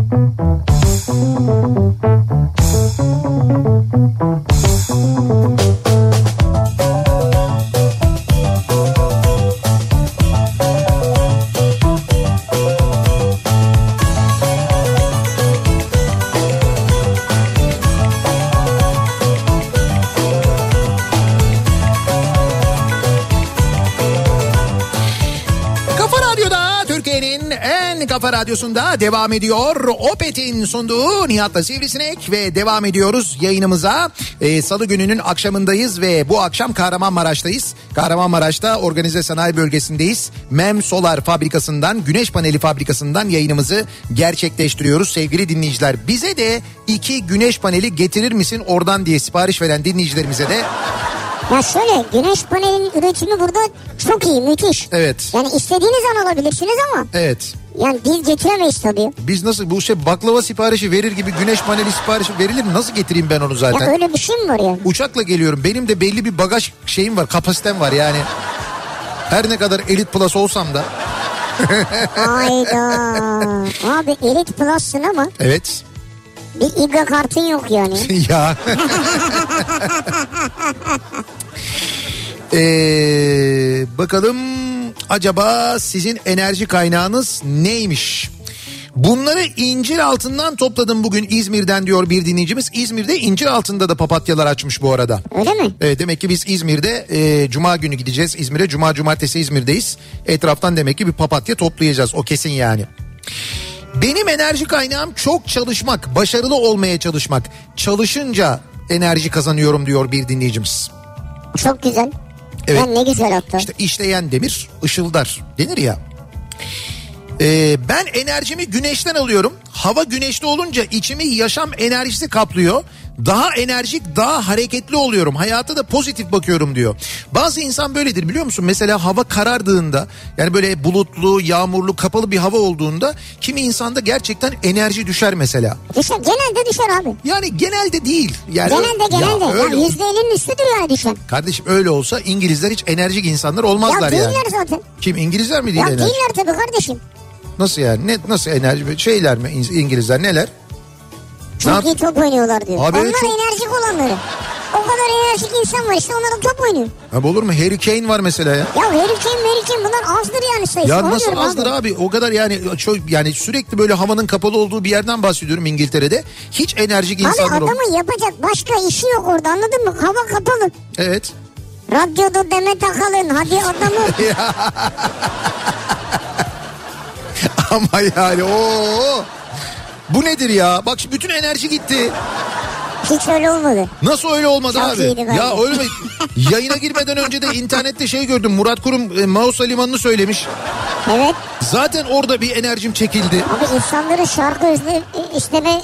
kafa radyosunda devam ediyor. Opet'in sunduğu Nihat'la Sivrisinek ve devam ediyoruz yayınımıza. Ee, Salı gününün akşamındayız ve bu akşam Kahramanmaraş'tayız. Kahramanmaraş'ta organize sanayi bölgesindeyiz. MEM Solar fabrikasından, güneş paneli fabrikasından yayınımızı gerçekleştiriyoruz sevgili dinleyiciler. Bize de iki güneş paneli getirir misin oradan diye sipariş veren dinleyicilerimize de Ya şöyle güneş panelinin üretimi burada çok iyi müthiş. Evet. Yani istediğiniz an alabilirsiniz ama evet yani biz getiremeyiz tabii. Biz nasıl bu şey baklava siparişi verir gibi güneş paneli siparişi verilir mi? Nasıl getireyim ben onu Ya zaten? öyle bir şey mi var ya? Uçakla geliyorum. Benim de belli bir bagaj şeyim var, kapasitem var yani. Her ne kadar Elite Plus olsam da. Hayda. Abi Elite Plus'sın ama Evet. bir İGA kartın yok yani. ya. Ee, bakalım acaba sizin enerji kaynağınız neymiş? Bunları incir altından topladım bugün İzmir'den diyor bir dinleyicimiz. İzmir'de incir altında da papatyalar açmış bu arada. Öyle mi? Evet, demek ki biz İzmir'de e, cuma günü gideceğiz İzmir'e. Cuma cumartesi İzmir'deyiz. Etraftan demek ki bir papatya toplayacağız o kesin yani. Benim enerji kaynağım çok çalışmak, başarılı olmaya çalışmak. Çalışınca enerji kazanıyorum diyor bir dinleyicimiz. Çok güzel. Evet. Ya ne güzel hatta. İşte işleyen demir ışıldar denir ya. Ee, ben enerjimi güneşten alıyorum. Hava güneşli olunca içimi yaşam enerjisi kaplıyor. Daha enerjik, daha hareketli oluyorum. Hayata da pozitif bakıyorum diyor. Bazı insan böyledir biliyor musun? Mesela hava karardığında yani böyle bulutlu, yağmurlu, kapalı bir hava olduğunda kimi insanda gerçekten enerji düşer mesela. Düşer, genelde düşer abi. Yani genelde değil. Yani Genelde genelde. Ya Ya öyle- yüzde elinin üstüdür yani düşen. Kardeşim öyle olsa İngilizler hiç enerjik insanlar olmazlar Ya yani. değiller zaten. Kim İngilizler mi değil Ya enerji? değiller tabii kardeşim. Nasıl yani? Ne, nasıl enerji? Şeyler mi İng- İngilizler neler? Çok iyi top oynuyorlar diyor. Abi Onlar çok- enerjik olanları. O kadar enerjik insan var işte onlar da top oynuyor. Abi olur mu? Harry Kane var mesela ya. Ya Harry Kane, Mary Kane bunlar azdır yani sayısı. Ya Onu nasıl azdır abi. O kadar yani çok yani sürekli böyle havanın kapalı olduğu bir yerden bahsediyorum İngiltere'de. Hiç enerjik Abi insanlar ol- adamın yapacak başka işi yok orada anladın mı? Hava kapalı. Evet. Radyoda Demet Akalın hadi adamı. Ama yani o Bu nedir ya? Bak bütün enerji gitti. Hiç öyle olmadı. Nasıl öyle olmadı Çok abi? Ya öyle? Yayına girmeden önce de internette şey gördüm. Murat Kurum e, Mausa Limanı'nı söylemiş. Evet. Zaten orada bir enerjim çekildi. Abi insanların şarkı özle, isteme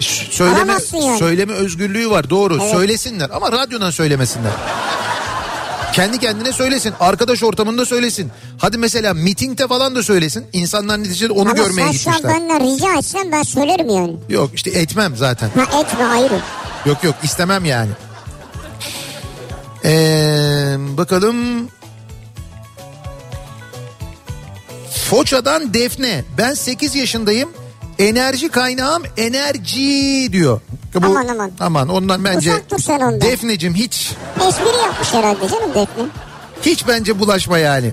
Ş- Söyleme, yani. söyleme özgürlüğü var doğru. Evet. Söylesinler ama radyodan söylemesinler. Kendi kendine söylesin. Arkadaş ortamında söylesin. Hadi mesela mitingde falan da söylesin. İnsanlar neticede onu Ama görmeye sen şu an gitmişler. benden rica etsen ben söylerim yani. Yok işte etmem zaten. Ha etme ayrı. Yok yok istemem yani. Ee, bakalım. Foça'dan Defne. Ben 8 yaşındayım. Enerji kaynağım enerji diyor. Bu, Aman, aman. Aman ondan bence. Uzak dur sen ondan. Defneciğim hiç Espri yapmış herhalde canım Defne. hiç bence bulaşma yani.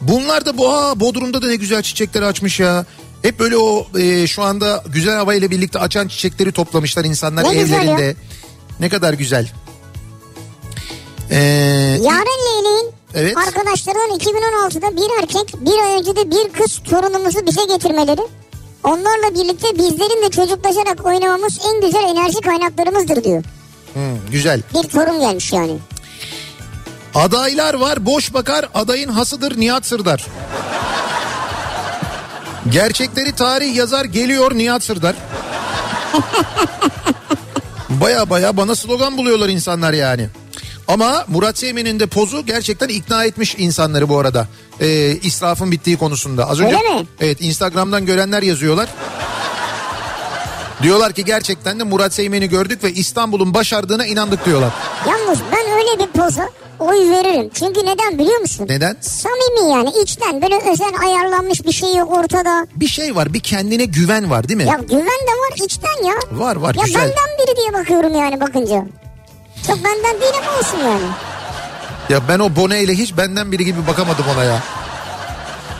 Bunlar da bu aa Bodrum'da da ne güzel çiçekler açmış ya. Hep böyle o e, şu anda güzel hava ile birlikte açan çiçekleri toplamışlar insanlar Ne güzel evlerinde. ya. Ne kadar güzel. Ee, Yaren Leyleğin Evet. arkadaşlarının 2016'da bir erkek bir ay önce de bir kız torunumuzu bize getirmeleri. Onlarla birlikte bizlerin de çocuklaşarak oynamamız en güzel enerji kaynaklarımızdır diyor. hı, güzel. Bir torun gelmiş yani. Adaylar var boş bakar adayın hasıdır Nihat Sırdar. Gerçekleri tarih yazar geliyor Nihat Sırdar. Baya baya bana slogan buluyorlar insanlar yani. Ama Murat Seymen'in de pozu gerçekten ikna etmiş insanları bu arada. Ee, israfın bittiği konusunda. Az önce Öyle mi? Evet Instagram'dan görenler yazıyorlar. Diyorlar ki gerçekten de Murat Seymen'i gördük ve İstanbul'un başardığına inandık diyorlar. Yalnız ben öyle bir poza oy veririm. Çünkü neden biliyor musun? Neden? Samimi yani içten böyle özel ayarlanmış bir şey yok ortada. Bir şey var bir kendine güven var değil mi? Ya güven de var içten ya. Var var Ya güzel. benden biri diye bakıyorum yani bakınca. Çok benden değil ama olsun yani. Ya ben o boneyle hiç benden biri gibi bakamadım ona ya.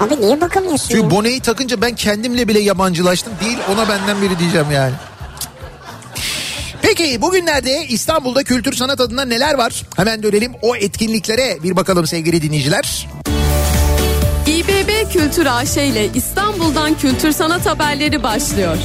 Abi niye bakamıyorsun Çünkü ya? boneyi takınca ben kendimle bile yabancılaştım. Değil ona benden biri diyeceğim yani. Peki bugünlerde İstanbul'da kültür sanat adına neler var? Hemen dönelim o etkinliklere bir bakalım sevgili dinleyiciler. İBB Kültür AŞ ile İstanbul'dan kültür sanat haberleri başlıyor.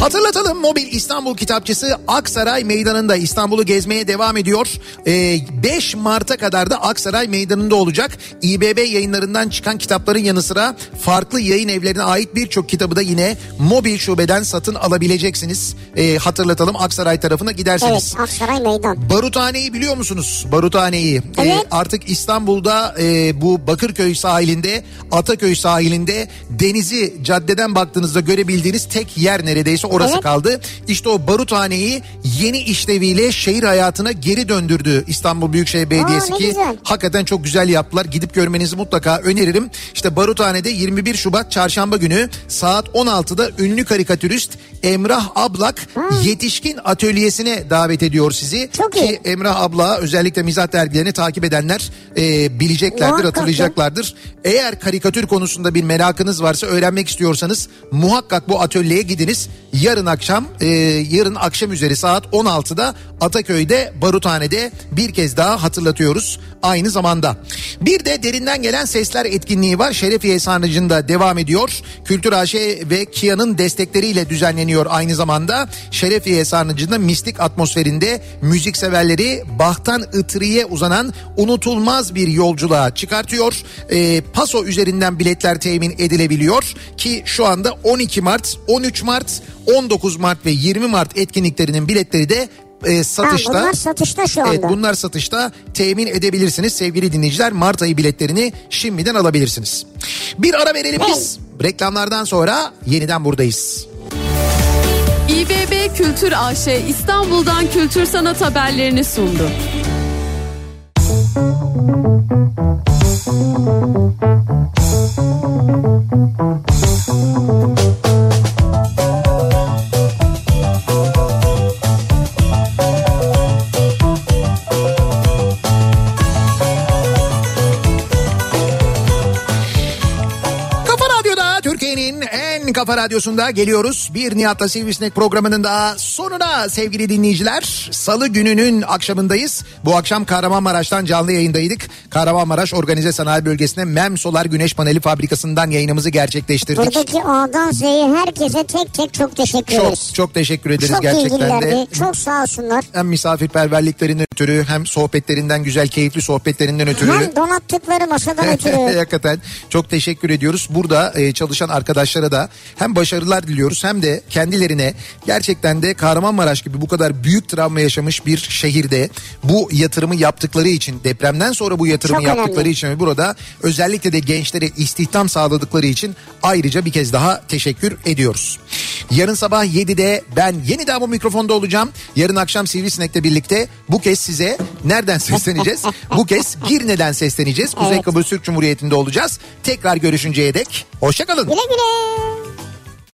Hatırlatalım Mobil İstanbul Kitapçısı Aksaray Meydanı'nda İstanbul'u gezmeye devam ediyor. Ee, 5 Mart'a kadar da Aksaray Meydanı'nda olacak. İBB yayınlarından çıkan kitapların yanı sıra farklı yayın evlerine ait birçok kitabı da yine mobil şubeden satın alabileceksiniz. Ee, hatırlatalım Aksaray tarafına giderseniz. Evet Aksaray Meydan. Baruthane'yi biliyor musunuz? Baruthane'yi. Ee, Evet. artık İstanbul'da e, bu Bakırköy sahilinde, Ataköy sahilinde denizi caddeden baktığınızda görebildiğiniz tek yer neredeyse orası Evet. kaldı. İşte o Baruthane'yi yeni işleviyle şehir hayatına geri döndürdü İstanbul Büyükşehir Belediyesi ne ki güzel. hakikaten çok güzel yaptılar. Gidip görmenizi mutlaka öneririm. İşte Baruthane'de 21 Şubat çarşamba günü saat 16'da ünlü karikatürist Emrah Ablak yetişkin atölyesine davet ediyor sizi. Çok Ki iyi. Emrah abla özellikle mizah dergilerini takip edenler e, bileceklerdir, Muhakkak ya. hatırlayacaklardır. Eğer karikatür konusunda bir merakınız varsa öğrenmek istiyorsanız muhakkak bu atölyeye gidiniz. Yarın akşam, e, yarın akşam üzeri saat 16'da Ataköy'de Baruthane'de bir kez daha hatırlatıyoruz aynı zamanda. Bir de derinden gelen sesler etkinliği var. Şerefiye Sarnıcı'nda devam ediyor. Kültür AŞ ve Kia'nın destekleriyle düzenleniyor aynı zamanda. Şerefiye Sarnıcı'nda mistik atmosferinde müzikseverleri Bahtan Itri'ye uzanan unutulmaz bir yolculuğa çıkartıyor. Ee, Paso üzerinden biletler temin edilebiliyor ki şu anda 12 Mart, 13 Mart, 19 Mart ve 20 Mart etkinliklerinin biletleri de e, satışta. Ha, bunlar satışta şu anda. Evet bunlar satışta temin edebilirsiniz sevgili dinleyiciler. Mart ayı biletlerini şimdiden alabilirsiniz. Bir ara verelim biz. Reklamlardan sonra yeniden buradayız. İBB Kültür AŞ İstanbul'dan kültür sanat haberlerini sundu. Kafa kafa radyosunda geliyoruz. Bir Nihat'la Sivrisinek programının daha sonuna sevgili dinleyiciler. Salı gününün akşamındayız. Bu akşam Kahramanmaraş'tan canlı yayındaydık. Kahramanmaraş Organize Sanayi Bölgesi'ne MEM Solar Güneş Paneli Fabrikası'ndan yayınımızı gerçekleştirdik. Buradaki A'dan Z'ye herkese tek tek çok teşekkür Çok ederiz. çok teşekkür ederiz Çok gerçekten de. Çok sağ olsunlar. Hem misafirperverliklerinden ötürü hem sohbetlerinden güzel keyifli sohbetlerinden ötürü. Hem donattıkları masadan ötürü. Hakikaten çok teşekkür ediyoruz. Burada e, çalışan arkadaşlara da hem başarılar diliyoruz hem de kendilerine gerçekten de Kahramanmaraş gibi bu kadar büyük travma yaşamış bir şehirde bu yatırımı yaptıkları için depremden sonra bu yatırımı Çok yaptıkları önemli. için ve burada özellikle de gençlere istihdam sağladıkları için ayrıca bir kez daha teşekkür ediyoruz. Yarın sabah 7'de ben yeniden bu mikrofonda olacağım. Yarın akşam Sivrisinek'le birlikte bu kez size nereden sesleneceğiz? bu kez Girne'den sesleneceğiz. Kuzey Evet. Kıbrıs Türk Cumhuriyeti'nde olacağız. Tekrar görüşünceye dek hoşçakalın. Güle güle.